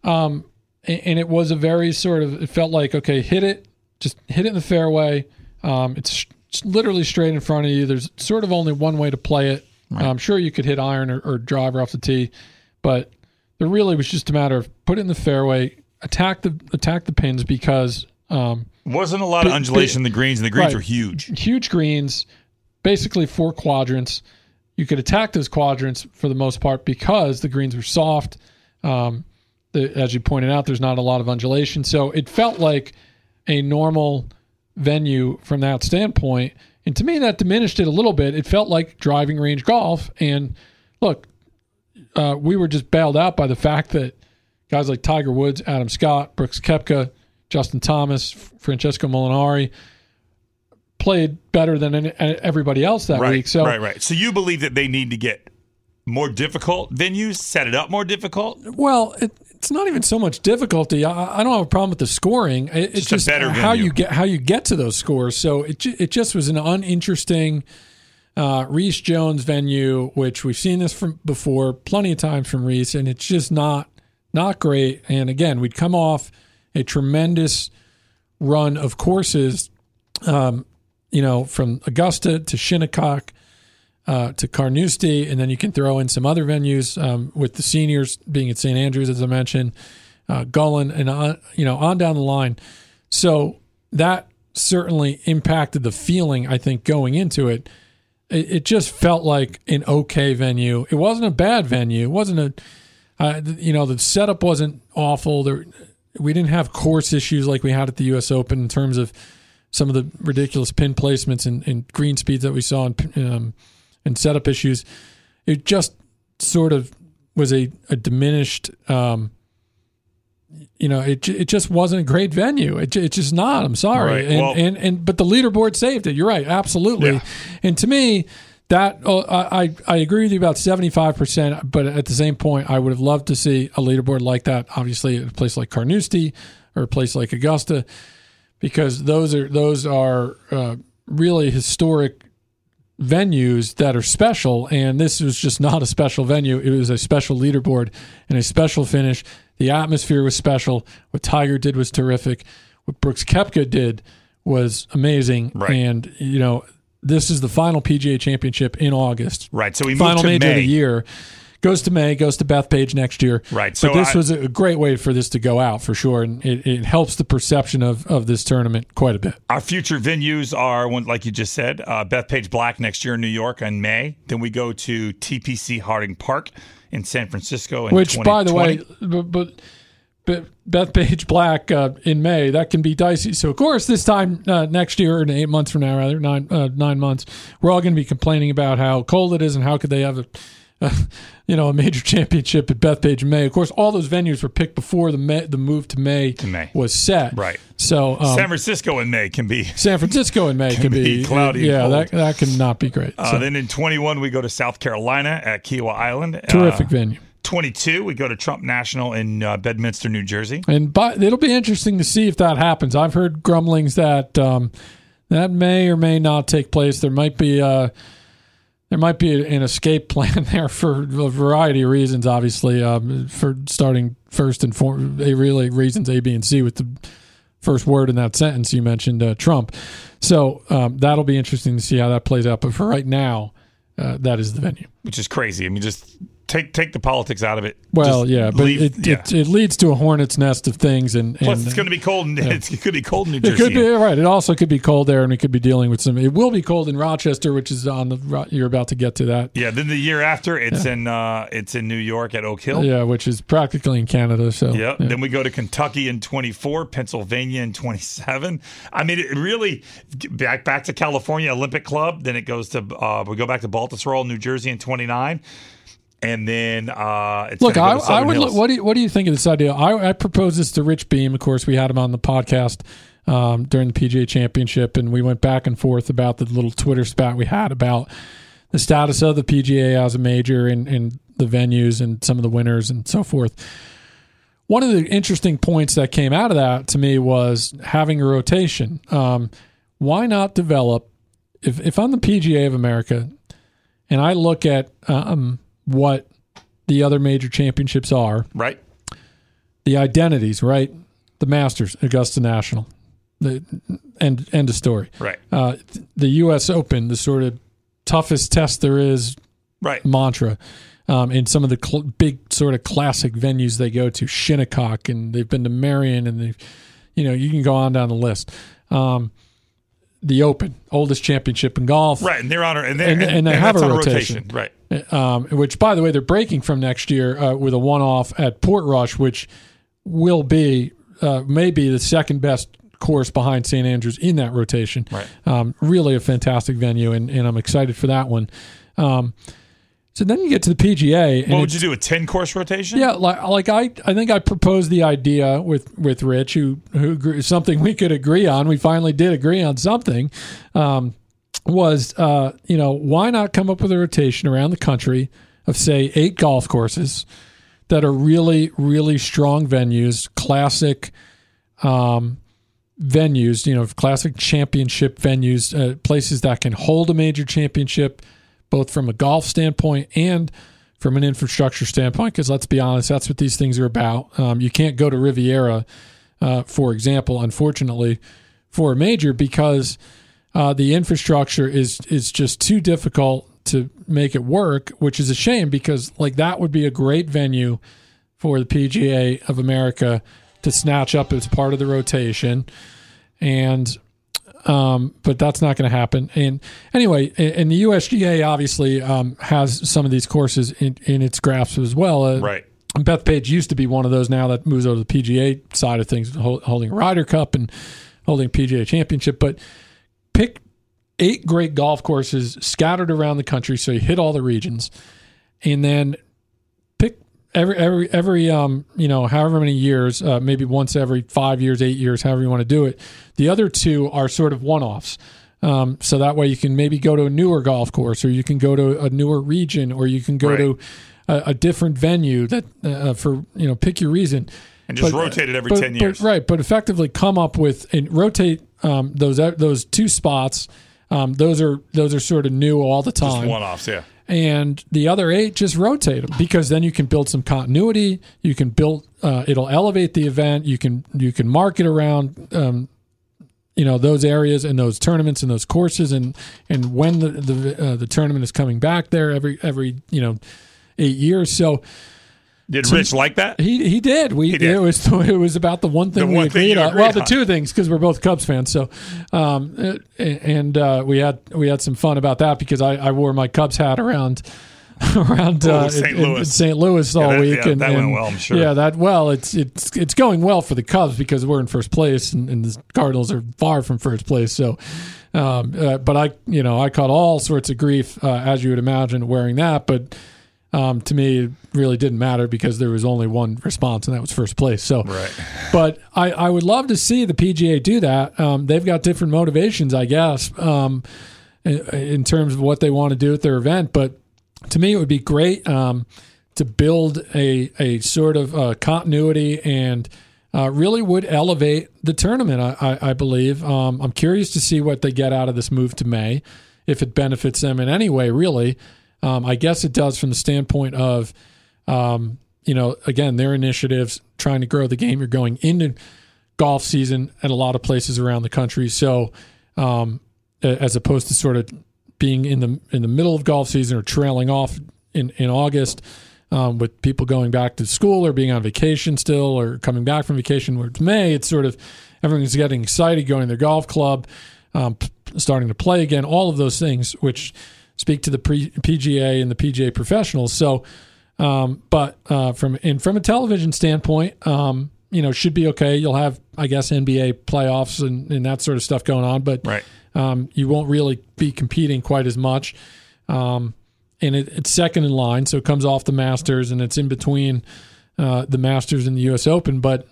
um, and, and it was a very sort of it felt like okay, hit it, just hit it in the fairway. Um, it's, sh- it's literally straight in front of you. There's sort of only one way to play it. I'm sure you could hit iron or, or driver off the tee, but there really was just a matter of put it in the fairway, attack the attack the pins because um, Wasn't a lot of Big- undulation in the greens, and the greens Right. were huge. huge greens, basically four quadrants. You could attack those quadrants for the most part because the greens were soft. Um, the, as you pointed out, there's not a lot of undulation, so it felt like a normal venue from that standpoint. And to me, that diminished it a little bit. It felt like driving range golf. And look, uh, we were just bailed out by the fact that guys like Tiger Woods, Adam Scott, Brooks Koepka, Justin Thomas, Francesco Molinari played better than everybody else that Right, week. So right, right. So you believe that they need to get more difficult venues, set it up more difficult? Well, it, it's not even so much difficulty. I, I don't have a problem with the scoring. It, it's Just just how venue. you get how you get to those scores. So it it just was an uninteresting uh, Rees Jones venue, which we've seen this from before plenty of times from Reese, and it's just not not great. And again, we'd come off a tremendous run of courses, um, you know, from Augusta to Shinnecock uh, to Carnoustie, and then you can throw in some other venues um, with the seniors being at St. Andrews, as I mentioned, uh, and on, you know on down the line. So that certainly impacted the feeling. I think going into it, it, it just felt like an okay venue. It wasn't a bad venue. It wasn't a uh, you know the setup wasn't awful. There, we didn't have course issues like we had at the U.S. Open in terms of some of the ridiculous pin placements and, and green speeds that we saw in um, and setup issues. It just sort of was a, a diminished, um, you know, it, it just wasn't a great venue. It, it's just not. I'm sorry. Right. And, Well- and, and, but the leaderboard saved it. You're right. Absolutely. Yeah. And to me, that oh, I, I agree with you about 75%, but at the same point, I would have loved to see a leaderboard like that, obviously, at a place like Carnoustie or a place like Augusta because those are those are uh, really historic venues that are special and this was just not a special venue it was a special leaderboard and a special finish the atmosphere was special what tiger did was terrific what brooks koepka did was amazing Right. and you know this is the final pga championship in august Right. So we final to major May. of the year goes to may goes to bethpage next year. Right, but so this I- was a great way for this to go out for sure. And it, it helps the perception of, of this tournament quite a bit. Our future venues are, like you just said, uh, Bethpage Black next year in New York in May. Then we go to TPC Harding Park in San Francisco in which by the way but, but Bethpage Black uh, in May that can be dicey. So of course this time uh, next year, or in eight months from now, rather nine uh, nine months, we're all going to be complaining about how cold it is and how could they have a, you know, a major championship at Bethpage in May. Of course, all those venues were picked before the May, the move to May, May. was set. Right. So um, San Francisco in May can be. San Francisco in May can, be cloudy and Yeah, that that can not be great. Uh, So, then in 21, we go to South Carolina at Kiawah Island. terrific Uh, venue. 22, we go to Trump National in uh, Bedminster, New Jersey. And but it'll be interesting to see if that happens. I've heard grumblings that um, that may or may not take place. There might be uh, there might be an escape plan there for a variety of reasons. Obviously, um, for starting first and for really reasons A, B, and C with the first word in that sentence you mentioned uh, Trump. So um, that'll be interesting to see how that plays out. But for right now, uh, that is the venue. which is crazy. I mean, just take take the politics out of it. Well, Just yeah, but leave- it, yeah. it it leads to a hornet's nest of things, and, Plus, and it's going to be cold. In, it's, it could be cold in New Jersey. It could be right. It also could be cold there, and we could be dealing with some. It will be cold in Rochester, which is on the. You're about to get to that. Yeah. Then the year after, it's in uh, it's in New York at Oak Hill. Yeah, which is practically in Canada. So Yep. yeah. Then we go to Kentucky in 24, Pennsylvania in 27. I mean, it really back back to California Olympic Club. Then it goes to uh, we go back to Baltusrol, New Jersey in 29, and then uh, it's Look, I, I would. Hills. What do you, what do you think of this idea? I, I proposed this to Rich Beem. Of course, we had him on the podcast um, during the PGA Championship, and we went back and forth about the little Twitter spat we had about the status of the PGA as a major and, and the venues and some of the winners and so forth. One of the interesting points that came out of that to me was having a rotation. Um, why not develop? If if I'm the PGA of America, and I look at um, what the other major championships are, right? the identities, right? The Masters, Augusta National, the end end of story. Right. Uh, the U.S. Open, the sort of toughest test there is Right. mantra. Um, and some of the cl- big sort of classic venues they go to, Shinnecock, and they've been to Merion, and they, you know, you can go on down the list. Um, the Open, oldest championship in golf, Right, and they're on, and, they're, And- and they have a on rotation. right? um, which by the way they're breaking from next year uh, with a one-off at Portrush, which will be uh, maybe the second best course behind St Andrews in that rotation. Right. Um, really a fantastic venue, and, and I'm excited for that one. Um, so then you get to the PGA. And What would you do? A ten course rotation? yeah, like like I I think I proposed the idea with with Rich, who who something we could agree on. We finally did agree on something. Um, was uh, you know why not come up with a rotation around the country of say eight golf courses that are really really strong venues, classic um, venues, you know, classic championship venues, uh, places that can hold a major championship, both from a golf standpoint and from an infrastructure standpoint. Because let's be honest, that's what these things are about. Um, you can't go to Riviera, uh, for example, unfortunately, for a major because uh, the infrastructure is is just too difficult to make it work, which is a shame because like that would be a great venue for the PGA of America to snatch up as part of the rotation. And um, but that's not going to happen. And anyway, and the USGA obviously um, has some of these courses in, in its grasp as well. Uh, Right. Bethpage used to be one of those now that moves over to the PGA side of things, holding a Ryder Cup and holding PGA Championship. But pick eight great golf courses scattered around the country, so you hit all the regions, and then every every every um you know however many years, uh, maybe once every five years, eight years, however you want to do it. The other two are sort of one offs. Um, so that way you can maybe go to a newer golf course, or you can go to a newer region, or you can go Right. to a, a different venue that uh, for you know pick your reason And just But- rotate it every but- 10 but- years. right? But effectively come up with and rotate um, those those two spots. Um, those are those are sort of new all the Just time one offs, yeah. And the other eight just rotate them because then you can build some continuity. You can build uh, it'll elevate the event. You can you can market around um, you know those areas and those tournaments and those courses and and when the the, uh, the tournament is coming back there every every you know eight years. So Did Rich like that? he he did. We He did. it was it was about the one thing The we one thing agreed on. agreed well, the two things because we're both Cubs fans. So, um, and uh, we had we had some fun about that because I, I wore my Cubs hat around around Oh, uh, St. in- in Louis. St. Louis all that- week. yeah, and that went well, I'm sure. Yeah, that well, it's it's it's going well for the Cubs because we're in first place and, and the Cardinals are far from first place. So. Um, uh, but I, you know, I caught all sorts of grief, uh, as you would imagine, wearing that. But um, to me, it really didn't matter because there was only one response, and that was first place. So, Right. but I, I would love to see the PGA do that. Um, they've got different motivations, I guess, um, in, in terms of what they want to do with their event. But to me, it would be great um, to build a a sort of uh, continuity and uh, really would elevate the tournament. I, I, I believe. Um, I'm curious to see what they get out of this move to May, if it benefits them in any way. Really, um, I guess it does from the standpoint of, um, you know, again, their initiatives trying to grow the game. You're going into golf season at a lot of places around the country, so um, as opposed to sort of being in the in the middle of golf season or trailing off in in August um, with people going back to school or being on vacation still or coming back from vacation where it's May it's sort of everyone's getting excited going to their golf club um, starting to play again all of those things which speak to the pre- PGA and the PGA professionals so um, but uh, from and from a television standpoint um, you know should be okay you'll have I guess NBA playoffs and, and that sort of stuff going on but Right. um, you won't really be competing quite as much. Um, and it, it's second in line, so it comes off the Masters and it's in between uh, the Masters and the U.S. Open. But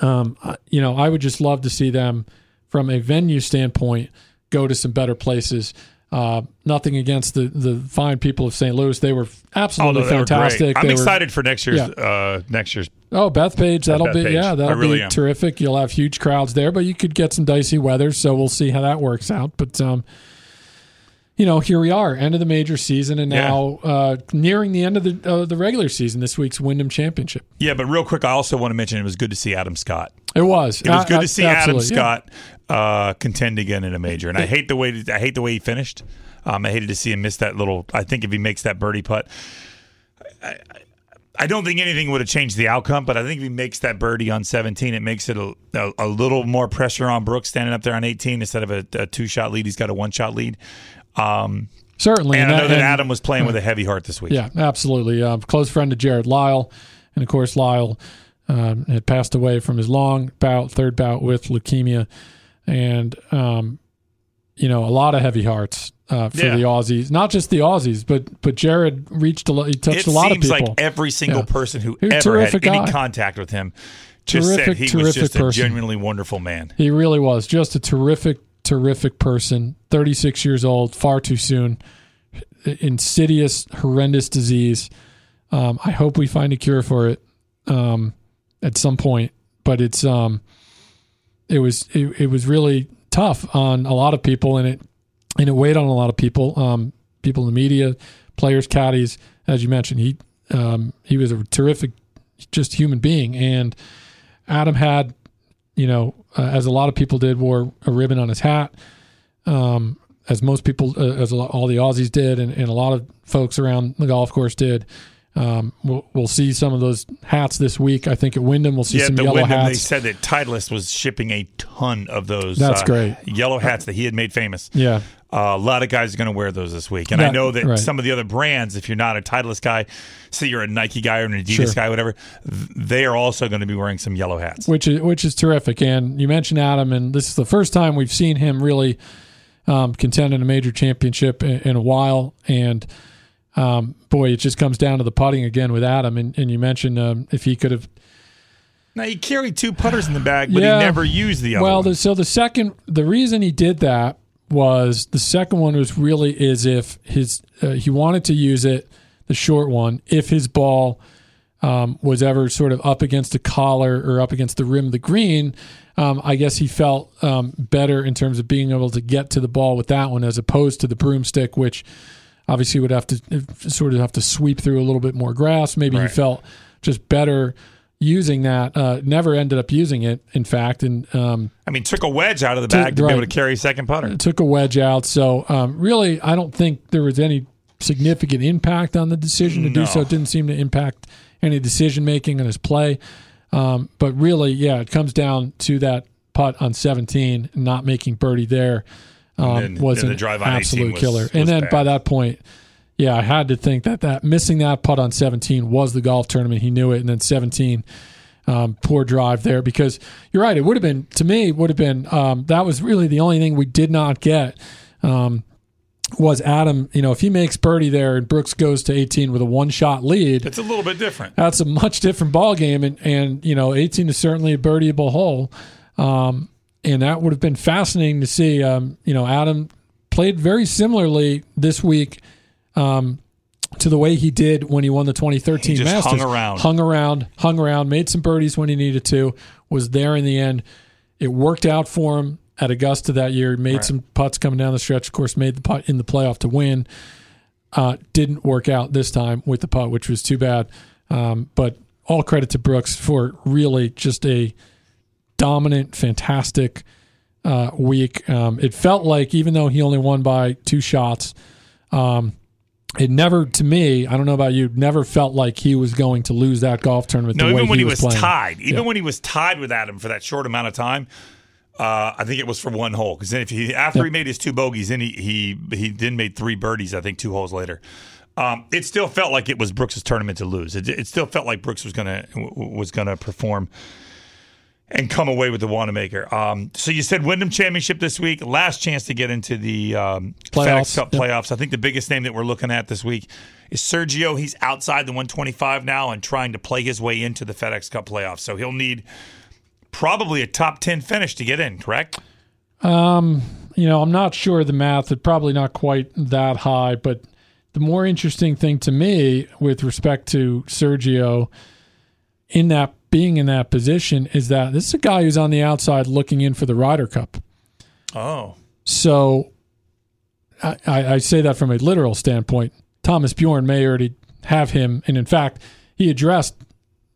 um, you know, I would just love to see them from a venue standpoint go to some better places. Uh, nothing against the the fine people of St. Louis; they were absolutely Although they were fantastic. great. I'm They were- excited for next year's Yeah. uh, next year's Oh, Bethpage, that'll be yeah, that'll really be am. terrific. You'll have huge crowds there, but you could get some dicey weather, so we'll see how that works out. But um, you know, here we are, end of the major season, and Yeah. now uh, nearing the end of the uh, the regular season. This week's Wyndham Championship. Yeah, but real quick, I also want to mention it was good to see Adam Scott. It was. It was good to see Adam absolutely, yeah. Scott uh, contend again in a major, and I hate the way I hate the way he finished. Um, I hated to see him miss that little. I think if he makes that birdie putt, I, I, I don't think anything would have changed the outcome. But I think if he makes that birdie on 17, it makes it a, a, a little more pressure on Brooks standing up there on 18 instead of a, a two shot lead. He's got a one shot lead. Um, Certainly, and I know that and- Adam was playing with a heavy heart this week. Yeah, absolutely. Um, close friend of Jarrod Lyle, and of course Lyle um, had passed away from his long bout, third bout with leukemia, and um, you know a lot of heavy hearts uh, for Yeah. the Aussies. Not just the Aussies, but but Jared reached a lot. He touched it a lot of seems people. like every single Yeah. person who He's ever had terrific any contact with him just said Terrific, he was just a person. genuinely wonderful man. He really was just a terrific, terrific person. 36 years old, far too soon. Insidious, horrendous disease. Um, I hope we find a cure for it um, at some point. But it's um, it was it, it was really tough on a lot of people, and it and it weighed on a lot of people. Um, people in the media, players, caddies, as you mentioned. He um, he was a terrific, just human being, and Adam had you know, uh, as a lot of people did, wore a ribbon on his hat, um, as most people, uh, as a lot, all the Aussies did, and, and a lot of folks around the golf course did. Um, we'll, we'll see some of those hats this week. I think at Wyndham we'll see Yeah, some the yellow Wyndham, they said that Titleist was shipping a ton of those. That's uh, great. Yellow hats that he had made famous. Yeah. Uh, a lot of guys are going to wear those this week, and I know that right. some of the other brands, if you're not a Titleist guy, say you're a Nike guy or an Adidas Sure. guy, whatever, they are also going to be wearing some yellow hats. which is which is terrific. And you mentioned Adam, and this is the first time we've seen him really um, contend in a major championship in, in a while. And um, boy, it just comes down to the putting again with Adam. And, and you mentioned um, if he could have Now he carried two putters in the bag, but Yeah. he never used the other well, one. the, so the second, the reason he did that was the second one was really is if his uh, he wanted to use it, the short one, if his ball um, was ever sort of up against the collar or up against the rim of the green. Um, I guess he felt um, better in terms of being able to get to the ball with that one as opposed to the broomstick, which obviously would have to uh, sort of have to sweep through a little bit more grass. Maybe he felt just better using that. Uh, never ended up using it, in fact, and um, I mean, took a wedge out of the bag to be able to carry a second putter. took a wedge out. So um, really, I don't think there was any significant impact on the decision to do so. It didn't seem to impact any decision making in his play. Um, but really, yeah, it comes down to that putt on 17, not making birdie there um, And then- was and the an drive on absolute was- killer. was and then bad. by that point, yeah, I had to think that that missing that putt on 17 was the golf tournament. He knew it, and then 17 um, poor drive there because you're right. It would have been to me would have been um, that was really the only thing we did not get um, was Adam. You know, if he makes birdie there and Brooks goes to 18 with a one shot lead, It's a little bit different. that's a much different ball game. And and you know, 18 is certainly a birdieable hole. Um, and that would have been fascinating to see. Um, you know, Adam played very similarly this week. Um, to the way he did when he won the 2013 He just Masters. hung around. hung around, hung around, made some birdies when he needed to, was there in the end. It worked out for him at Augusta that year. He made some putts coming down the stretch. Of course, made the putt in the playoff to win. Uh, didn't work out this time with the putt, which was too bad. Um, but all credit to Brooks for really just a dominant, fantastic uh, week. Um, it felt like even though he only won by two shots, um, it never, to me, I don't know about you, never felt like he was going to lose that golf tournament. No, the way even when he was, playing. tied, even Yeah. when he was tied with Adam for that short amount of time, uh, I think it was for one hole. Because then if he after he made his two bogeys, then he he he then made three birdies. I think two holes later. Um, it still felt like it was Brooks' tournament to lose. It, it still felt like Brooks was gonna was gonna perform and come away with the Wanamaker. Um, so you said Wyndham Championship this week, last chance to get into the um, Playoffs, FedEx Cup yep. playoffs. I think the biggest name that we're looking at this week is Sergio. He's outside the 125 now and trying to play his way into the FedEx Cup playoffs. So he'll need probably a top 10 finish to get in, correct? Um, you know, I'm not sure the math. It's probably not quite that high, but the more interesting thing to me with respect to Sergio in that being in that position is that this is a guy who's on the outside looking in for the Ryder Cup. Oh. So I, I say that from a literal standpoint. Thomas Bjorn may already have him, and in fact, he addressed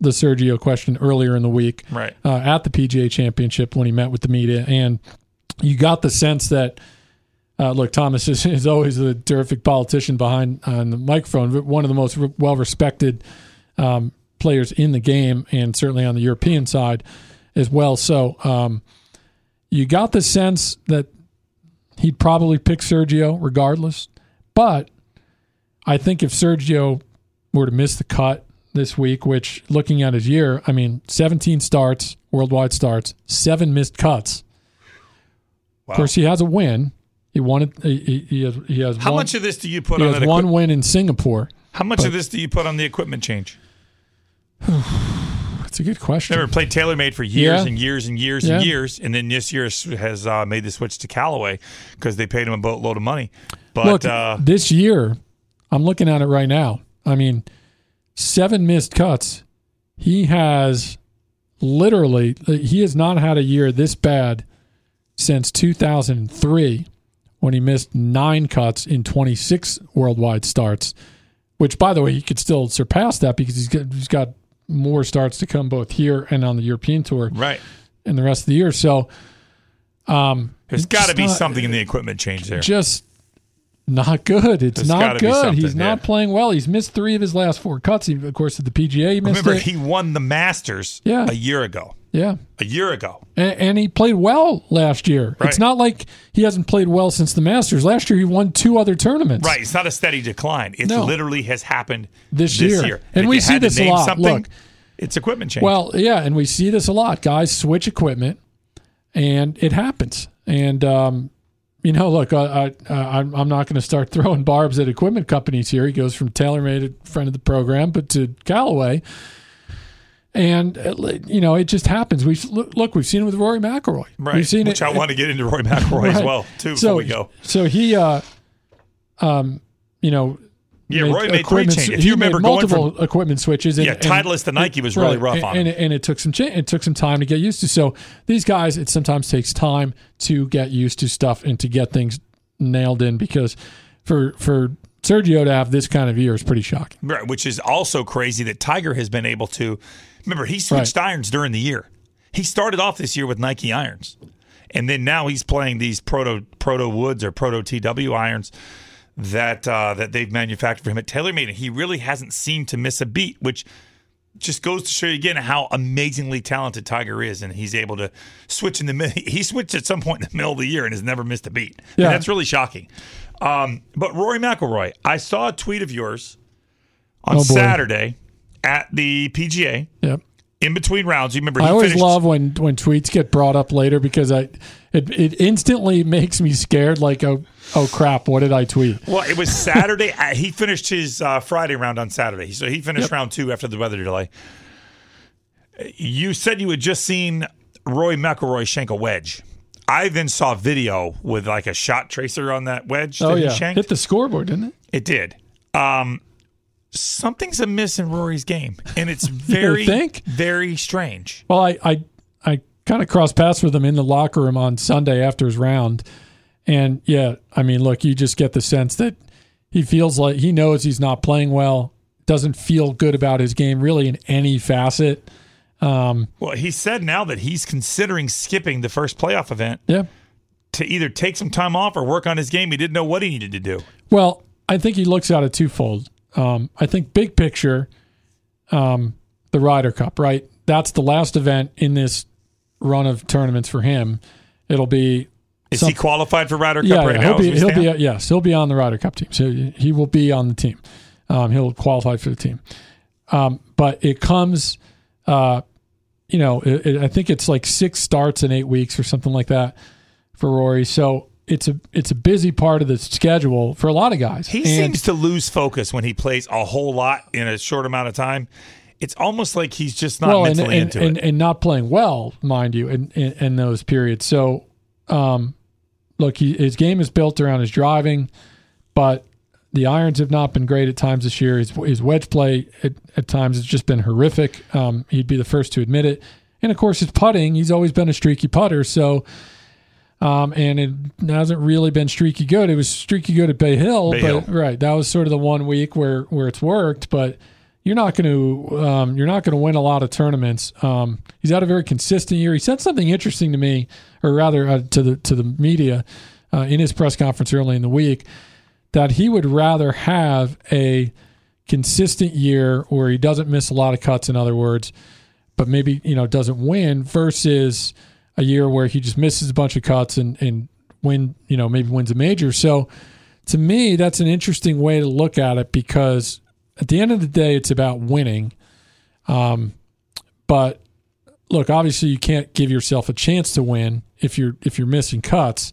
the Sergio question earlier in the week Right. uh, at the PGA Championship when he met with the media, and you got the sense that uh, look, Thomas is, is always a terrific politician behind on the microphone, but one of the most re- well respected um, players in the game, and certainly on the European side as well. So um, you got the sense that he'd probably pick Sergio regardless, but I think if Sergio were to miss the cut this week, which looking at his year, I mean, 17 starts, worldwide starts, seven missed cuts. Of course, he has a win. He won. He, he- has. He has How one, much of this do you put he on has one equi- win in Singapore. How much of this do you put on the equipment change? That's a good question. Never played TaylorMade for years Yeah. and years and years Yeah. and years, and then this year has uh, made the switch to Callaway because they paid him a boatload of money. But Look, uh, this year, I'm looking at it right now. I mean, seven missed cuts. He has literally, he has not had a year this bad since 2003 when he missed nine cuts in 26 worldwide starts, which, by the way, he could still surpass that because he's got, he's got more starts to come both here and on the European tour right, and the rest of the year. So, um, there's got to be not- something in the equipment change there. just not good. It's There's not good. He's not yeah. playing well. He's missed three of his last four cuts. He, of course, at the PGA, he missed Remember, it. he won the Masters Yeah. a year ago. yeah, A year ago. and, and he played well last year. Right. It's not like he hasn't played well since the Masters. Last year, he won two other tournaments. Right. It's not a steady decline. It No. literally has happened This this year. year. And we see this a lot. Look. it's equipment change. Well, yeah, and we see this a lot. Guys switch equipment, and it happens. And um, you know, look, I, I, I'm I'm not going to start throwing barbs at equipment companies here. He goes from TaylorMade, a friend of the program, but to Callaway. And uh, you know, it just happens. We look, we've seen it with Rory McIlroy. right. We've seen Which it. I want to get into Rory McIlroy as well, too, before so, we go. So he, uh, um, you know, Yeah, Rory made three changes. If you remember multiple from equipment switches. And, Yeah, Titleist to Nike was really rough and, on and, him. and it took some cha- it took some time to get used to. So these guys, it sometimes takes time to get used to stuff and to get things nailed in because for for Sergio to have this kind of year is pretty shocking. Right, which is also crazy that Tiger has been able to. Remember, he switched irons during the year. He started off this year with Nike irons, and then now he's playing these proto proto woods or proto TW irons that uh, that they've manufactured for him at TaylorMade, and he really hasn't seemed to miss a beat, which just goes to show you again how amazingly talented Tiger is, and he's able to switch in the. He switched at some point in the middle of the year and has never missed a beat. And Yeah. that's really shocking. Um, but Rory McIlroy, I saw a tweet of yours on Oh. Saturday at the PGA, Yep. in between rounds. You remember? He I always finished, love when when tweets get brought up later because I it it instantly makes me scared. Like oh oh crap, what did I tweet? Well, it was Saturday. he finished his uh, Friday round on Saturday, so he finished Yep. round two after the weather delay. You said you had just seen Rory McIlroy shank a wedge. I then saw video with like a shot tracer on that wedge Oh that yeah, he shanked. hit the scoreboard, didn't it? It did. Um, something's amiss in Rory's game, and it's very, think? very strange. Well, I I, I kind of crossed paths with him in the locker room on Sunday after his round, and yeah, I mean, look, you just get the sense that he feels like he knows he's not playing well, doesn't feel good about his game really in any facet. Um, Well, he said now that he's considering skipping the first playoff event yeah. to either take some time off or work on his game. He didn't know what he needed to do. Well, I think he looks at it twofold. Um, I think big picture, um, the Ryder Cup, right? That's the last event in this run of tournaments for him. It'll be Is some- he qualified for Ryder Cup yeah, right yeah, now? he'll be he'll be yes, he'll be on the Ryder Cup team. So he will be on the team. Um, he'll qualify for the team. Um, but it comes, uh, you know, it, it, I think it's like six starts in eight weeks or something like that for Rory. So it's a it's a busy part of the schedule for a lot of guys. He And- seems to lose focus when he plays a whole lot in a short amount of time. It's almost like he's just not well, mentally and, into and, it. and not playing well, mind you, in, in, in those periods. So, um, look, he, his game is built around his driving, but the irons have not been great at times this year. His, his wedge play at, at times has just been horrific. Um, he'd be the first to admit it. And of course, his putting, he's always been a streaky putter. So, um, and it hasn't really been streaky good. It was streaky good at Bay Hill, Bay but Hill. right, that was sort of the one week where where it's worked. But you're not going to um, you're not going to win a lot of tournaments. Um, he's had a very consistent year. He said something interesting to me, or rather uh, to the to the media uh, in his press conference early in the week, that he would rather have a consistent year where he doesn't miss a lot of cuts. In other words, but maybe you know doesn't win versus a year where he just misses a bunch of cuts and and win you know maybe wins a major. So to me, that's an interesting way to look at it because at the end of the day, it's about winning. Um, but look, obviously, you can't give yourself a chance to win if you're if you're missing cuts.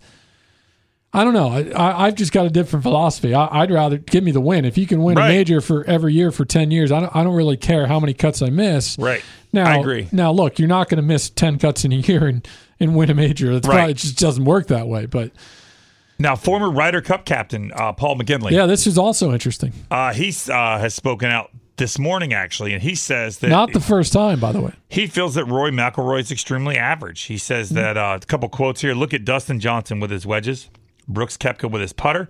I don't know. I, I've just got a different philosophy. I, I'd rather give me the win. If you can win Right. a major for every year for ten years, I don't, I don't really care how many cuts I miss. right. Now, I agree. Now, look, you're not going to miss ten cuts in a year and, and win a major. That's Right. probably it just doesn't work that way. But Now, former Ryder Cup captain uh, Paul McGinley, yeah, this is also interesting. uh, he uh, has spoken out this morning actually, and he says that Not the first time, by the way. he feels that Rory McIlroy is extremely average. He says Mm-hmm. that uh, a couple quotes here. Look at Dustin Johnson with his wedges, Brooks Koepka with his putter,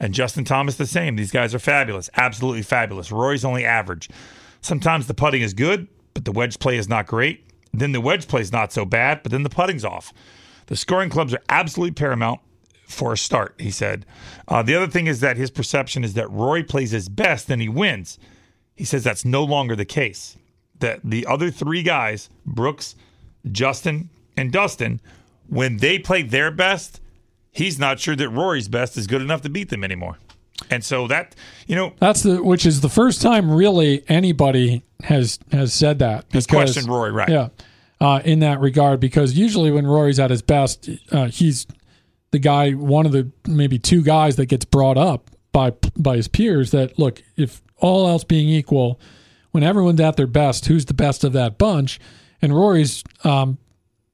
and Justin Thomas the same. These guys are fabulous, absolutely fabulous. Rory's only average. Sometimes the putting is good, but the wedge play is not great. Then the wedge play is not so bad, but then the putting's off. The scoring clubs are absolutely paramount for a start, he said. Uh, the other thing is that his perception is that Rory plays his best and he wins. He says that's no longer the case. That the other three guys, Brooks, Justin, and Dustin, when they play their best, he's not sure that Rory's best is good enough to beat them anymore. And so that, you know, That's the which is the first time really anybody has has said that. Has because- questioned Rory, right. Yeah, uh, in that regard, because usually when Rory's at his best, uh, he's the guy, one of the maybe two guys that gets brought up by by his peers. That look, if all else being equal, when everyone's at their best, who's the best of that bunch? And Rory's um,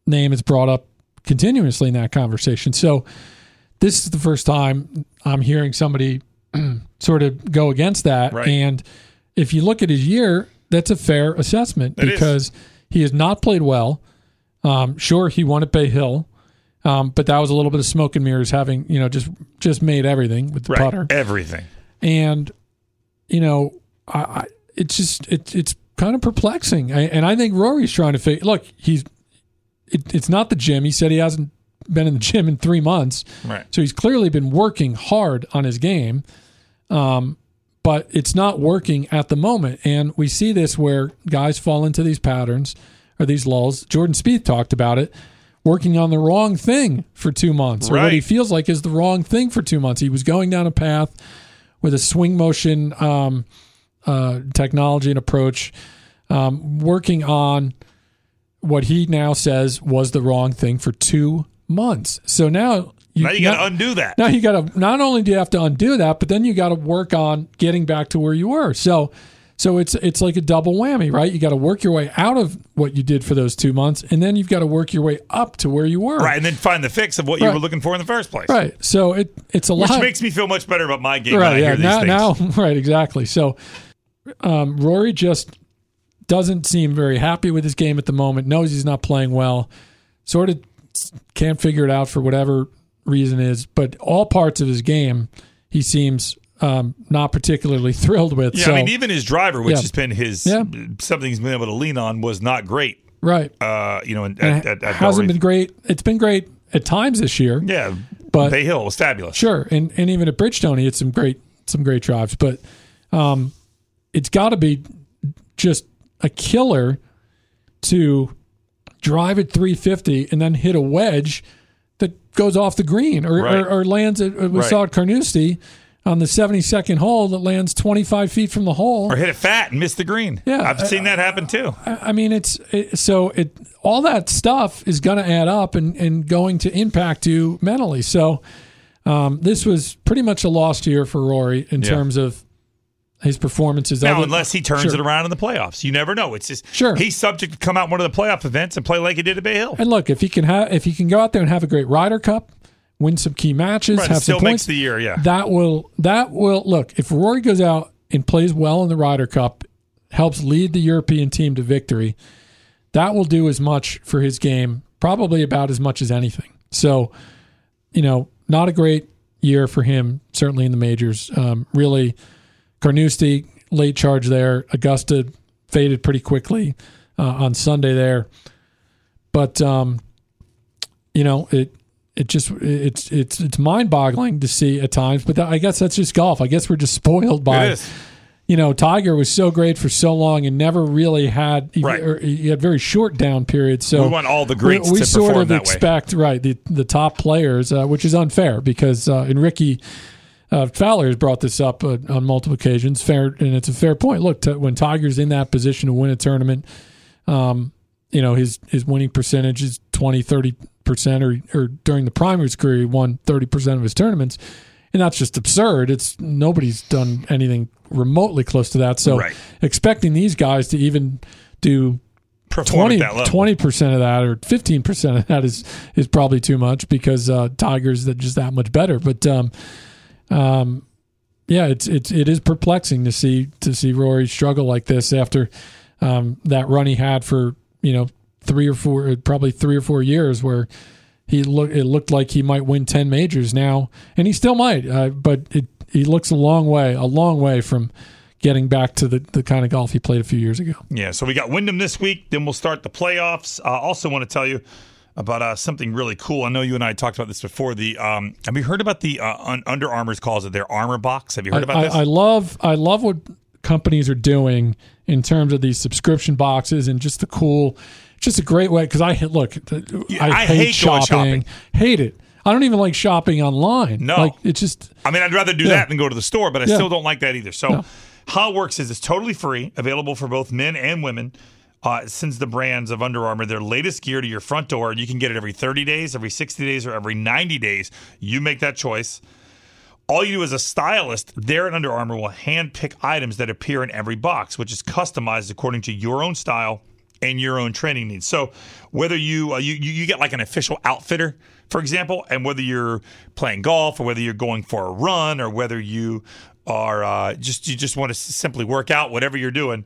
name is brought up continuously in that conversation. So this is the first time I'm hearing somebody sort of go against that. Right. And if you look at his year, that's a fair assessment It is. because he has not played well. Um, sure, he won at Bay Hill, um, but that was a little bit of smoke and mirrors, having you know just just made everything with the right, putter everything. and you know, I, I it's just it, it's kind of perplexing, I, and I think Rory's trying to figure. Look, he's it, it's not the gym. He said he hasn't been in the gym in three months, Right. so he's clearly been working hard on his game. Um, but it's not working at the moment, and we see this where guys fall into these patterns or these lulls. Jordan Spieth talked about it. Working on the wrong thing for two months, or what he feels like is the wrong thing for two months. He was going down a path with a swing motion um, uh, technology and approach um, working on what he now says was the wrong thing for two months. So now now you got to undo that. Now you got to not only do you have to undo that, but then you got to work on getting back to where you were. So so it's it's like a double whammy, right? You got to work your way out of what you did for those two months, and then you've got to work your way up to where you were. Right, and then find the fix of what you were looking for in the first place. Right. So it it's a lot. Which lot. makes me feel much better about my game right. Yeah. these Now, things. now. Right. Exactly. So um, Rory just doesn't seem very happy with his game at the moment. Knows he's not playing well. Sort of can't figure it out for whatever reason is. But all parts of his game, he seems um, not particularly thrilled with. Yeah, so, I mean, even his driver, which Yeah. has been his Yeah. something he's been able to lean on, was not great. right. Uh, you know, at, And at, at hasn't been great. It's been great at times this year. Yeah, But- Bay Hill was fabulous. Sure, and and even at Bridgestone, he had some great some great drives, but um, it's got to be just a killer to drive at 350 and then hit a wedge that goes off the green or Right. or, or lands. At, we Right. saw at Carnoustie on the 72nd hole that lands 25 feet from the hole. Or hit it fat and miss the green. Yeah, I've seen that happen too. I I mean, it's it, so it all that stuff is going to add up and, and going to impact you mentally. So um, this was pretty much a lost year for Rory in Yeah. terms of his performances. Now, Other- unless he turns Sure. it around in the playoffs, you never know. It's just Sure. he's subject to come out one of the playoff events and play like he did at Bay Hill. And look, if he can have if he can go out there and have a great Ryder Cup, win some key matches, Right, have still some makes points, the year. Yeah, that will that will look if Rory goes out and plays well in the Ryder Cup, helps lead the European team to victory. That will do as much for his game, probably about as much as anything. So, you know, not a great year for him, certainly in the majors. Um, really, Carnoustie late charge there. Augusta faded pretty quickly uh, on Sunday there, but um, you know it it just it's it's it's mind boggling to see at times. But that, I guess that's just golf. I guess we're just spoiled by you know Tiger was so great for so long and never really had he, Right. he had very short down periods. So We want all the greats we, we to sort perform of that way. expect right the the top players, uh, which is unfair because uh, and Rickie. Uh, Fowler has brought this up uh, on multiple occasions. Fair, and it's a fair point. Look, t- when Tiger's in that position to win a tournament, um, you know his his winning percentage is 20 30 percent or or during the primaries career he won 30 percent of his tournaments and that's just absurd it's nobody's done anything remotely close to that so Right. expecting these guys to even do Perform 20 at that level. percent of that or fifteen percent of that is is probably too much because uh, Tigers that just that much better. But um, um, yeah, it's it's it is perplexing to see to see Rory struggle like this after um, that run he had for you know three or four probably three or four years where he look it looked like he might win ten majors now and he still might uh, but it he looks a long way a long way from getting back to the, the kind of golf he played a few years ago. Yeah, so we got Wyndham this week. Then we'll start the playoffs. I uh, also want to tell you about uh, something really cool. I know you and I talked about this before. The um, have you heard about the uh, Un- Under Armour's calls it their Armor Box? Have you heard about I, this? I, I love I love what companies are doing in terms of these subscription boxes and just the cool, just a great way. Because I look, I, I hate, hate shopping, shopping. hate it. I don't even like shopping online. No. like it's just I mean, I'd rather do Yeah. that than go to the store, but I Yeah. still don't like that either. So, No. how it works is it's totally free, available for both men and women. Uh, since the brands of Under Armour, their latest gear to your front door, and you can get it every 30 days, every 60 days, or every 90 days. You make that choice. All you do as a stylist there at Under Armour will hand pick items that appear in every box, which is customized according to your own style and your own training needs. So whether you uh, you you get like an official outfitter, for example, and whether you're playing golf or whether you're going for a run or whether you are uh, just you just want to simply work out, whatever you're doing,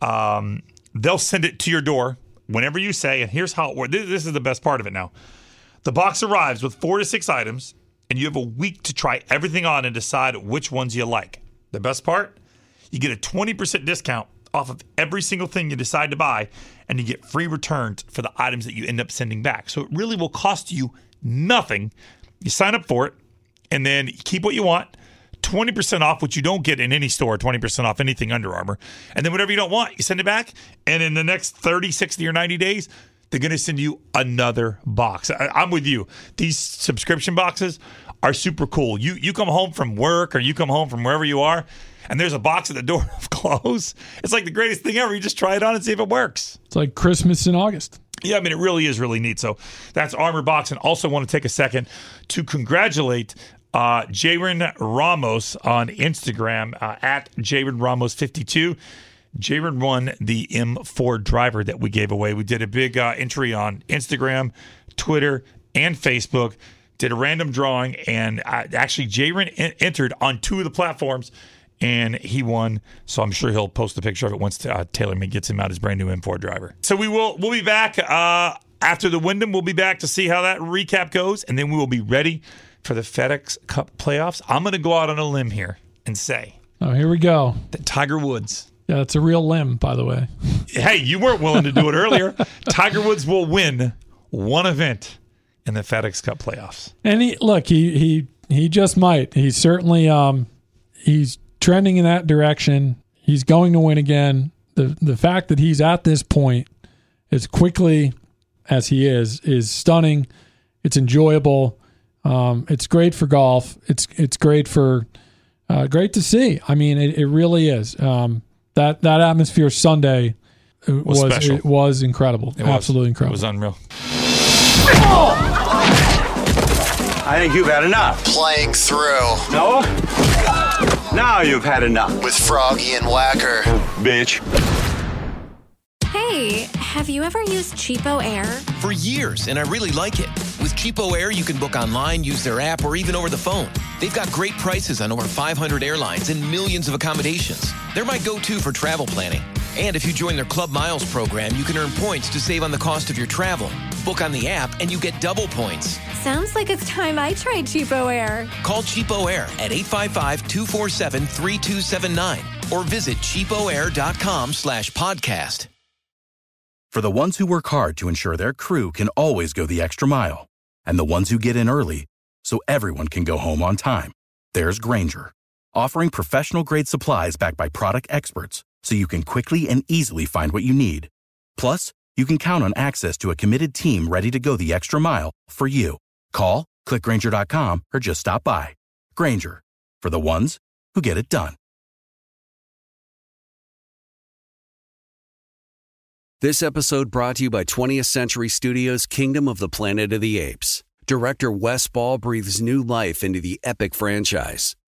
um, they'll send it to your door whenever you say. And here's how it works. This, this is the best part of it now. The box arrives with four to six items, and you have a week to try everything on and decide which ones you like. The best part? You get a 20% discount off of every single thing you decide to buy, and you get free returns for the items that you end up sending back. So it really will cost you nothing. You sign up for it, and then keep what you want. 20% off, which you don't get in any store, 20% off anything Under Armour. And then whatever you don't want, you send it back. And in the next 30, 60, or 90 days, they're going to send you another box. I, I'm with you. These subscription boxes are super cool. You you come home from work or you come home from wherever you are, and there's a box at the door of clothes. It's like the greatest thing ever. You just try it on and see if it works. It's like Christmas in August. Yeah, I mean, it really is really neat. So that's Armor Box. And also want to take a second to congratulate uh, Jaron Ramos on Instagram uh, at Jaron Ramos 52. Jaron won the M4 driver that we gave away. We did a big uh, entry on Instagram, Twitter, and Facebook. Did a random drawing, and uh, actually, Jaron en- entered on two of the platforms, and he won. So I'm sure he'll post a picture of it once uh, TaylorMade gets him out his brand new M4 driver. So we will we'll be back uh, after the Wyndham. We'll be back to see how that recap goes, and then we will be ready for the FedEx Cup playoffs. I'm going to go out on a limb here and say Oh, here we go. that Tiger Woods Yeah, that's a real limb, by the way. hey, you weren't willing to do it earlier. Tiger Woods will win one event in the FedEx Cup playoffs. And he look, he he he just might. He's certainly um he's trending in that direction. He's going to win again. The the fact that he's at this point as quickly as he is is stunning. It's enjoyable. Um, it's great for golf. It's it's great for uh, great to see. I mean, it, it really is. Um, that that atmosphere Sunday uh, was it was incredible. It was. Absolutely It was unreal. I think you've had enough. Playing through No? Now you've had enough, with Froggy and Wacker. Oh, bitch. Hey, have you ever used CheapOair? For years, and I really like it. With CheapOair, you can book online, use their app, or even over the phone. They've got great prices on over 500 airlines and millions of accommodations. They're my go to for travel planning. And if you join their Club Miles program, you can earn points to save on the cost of your travel. Book on the app, and you get double points. Sounds like it's time I tried CheapOair. Call CheapOair at 855-247-3279 or visit cheapoair.com slash podcast. For the ones who work hard to ensure their crew can always go the extra mile, and the ones who get in early so everyone can go home on time, there's Grainger, offering professional grade supplies backed by product experts so you can quickly and easily find what you need. Plus, you can count on access to a committed team ready to go the extra mile for you. Call, clickgranger.com, or just stop by. Grainger, for the ones who get it done. This episode brought to you by 20th Century Studios' Kingdom of the Planet of the Apes. Director Wes Ball breathes new life into the epic franchise.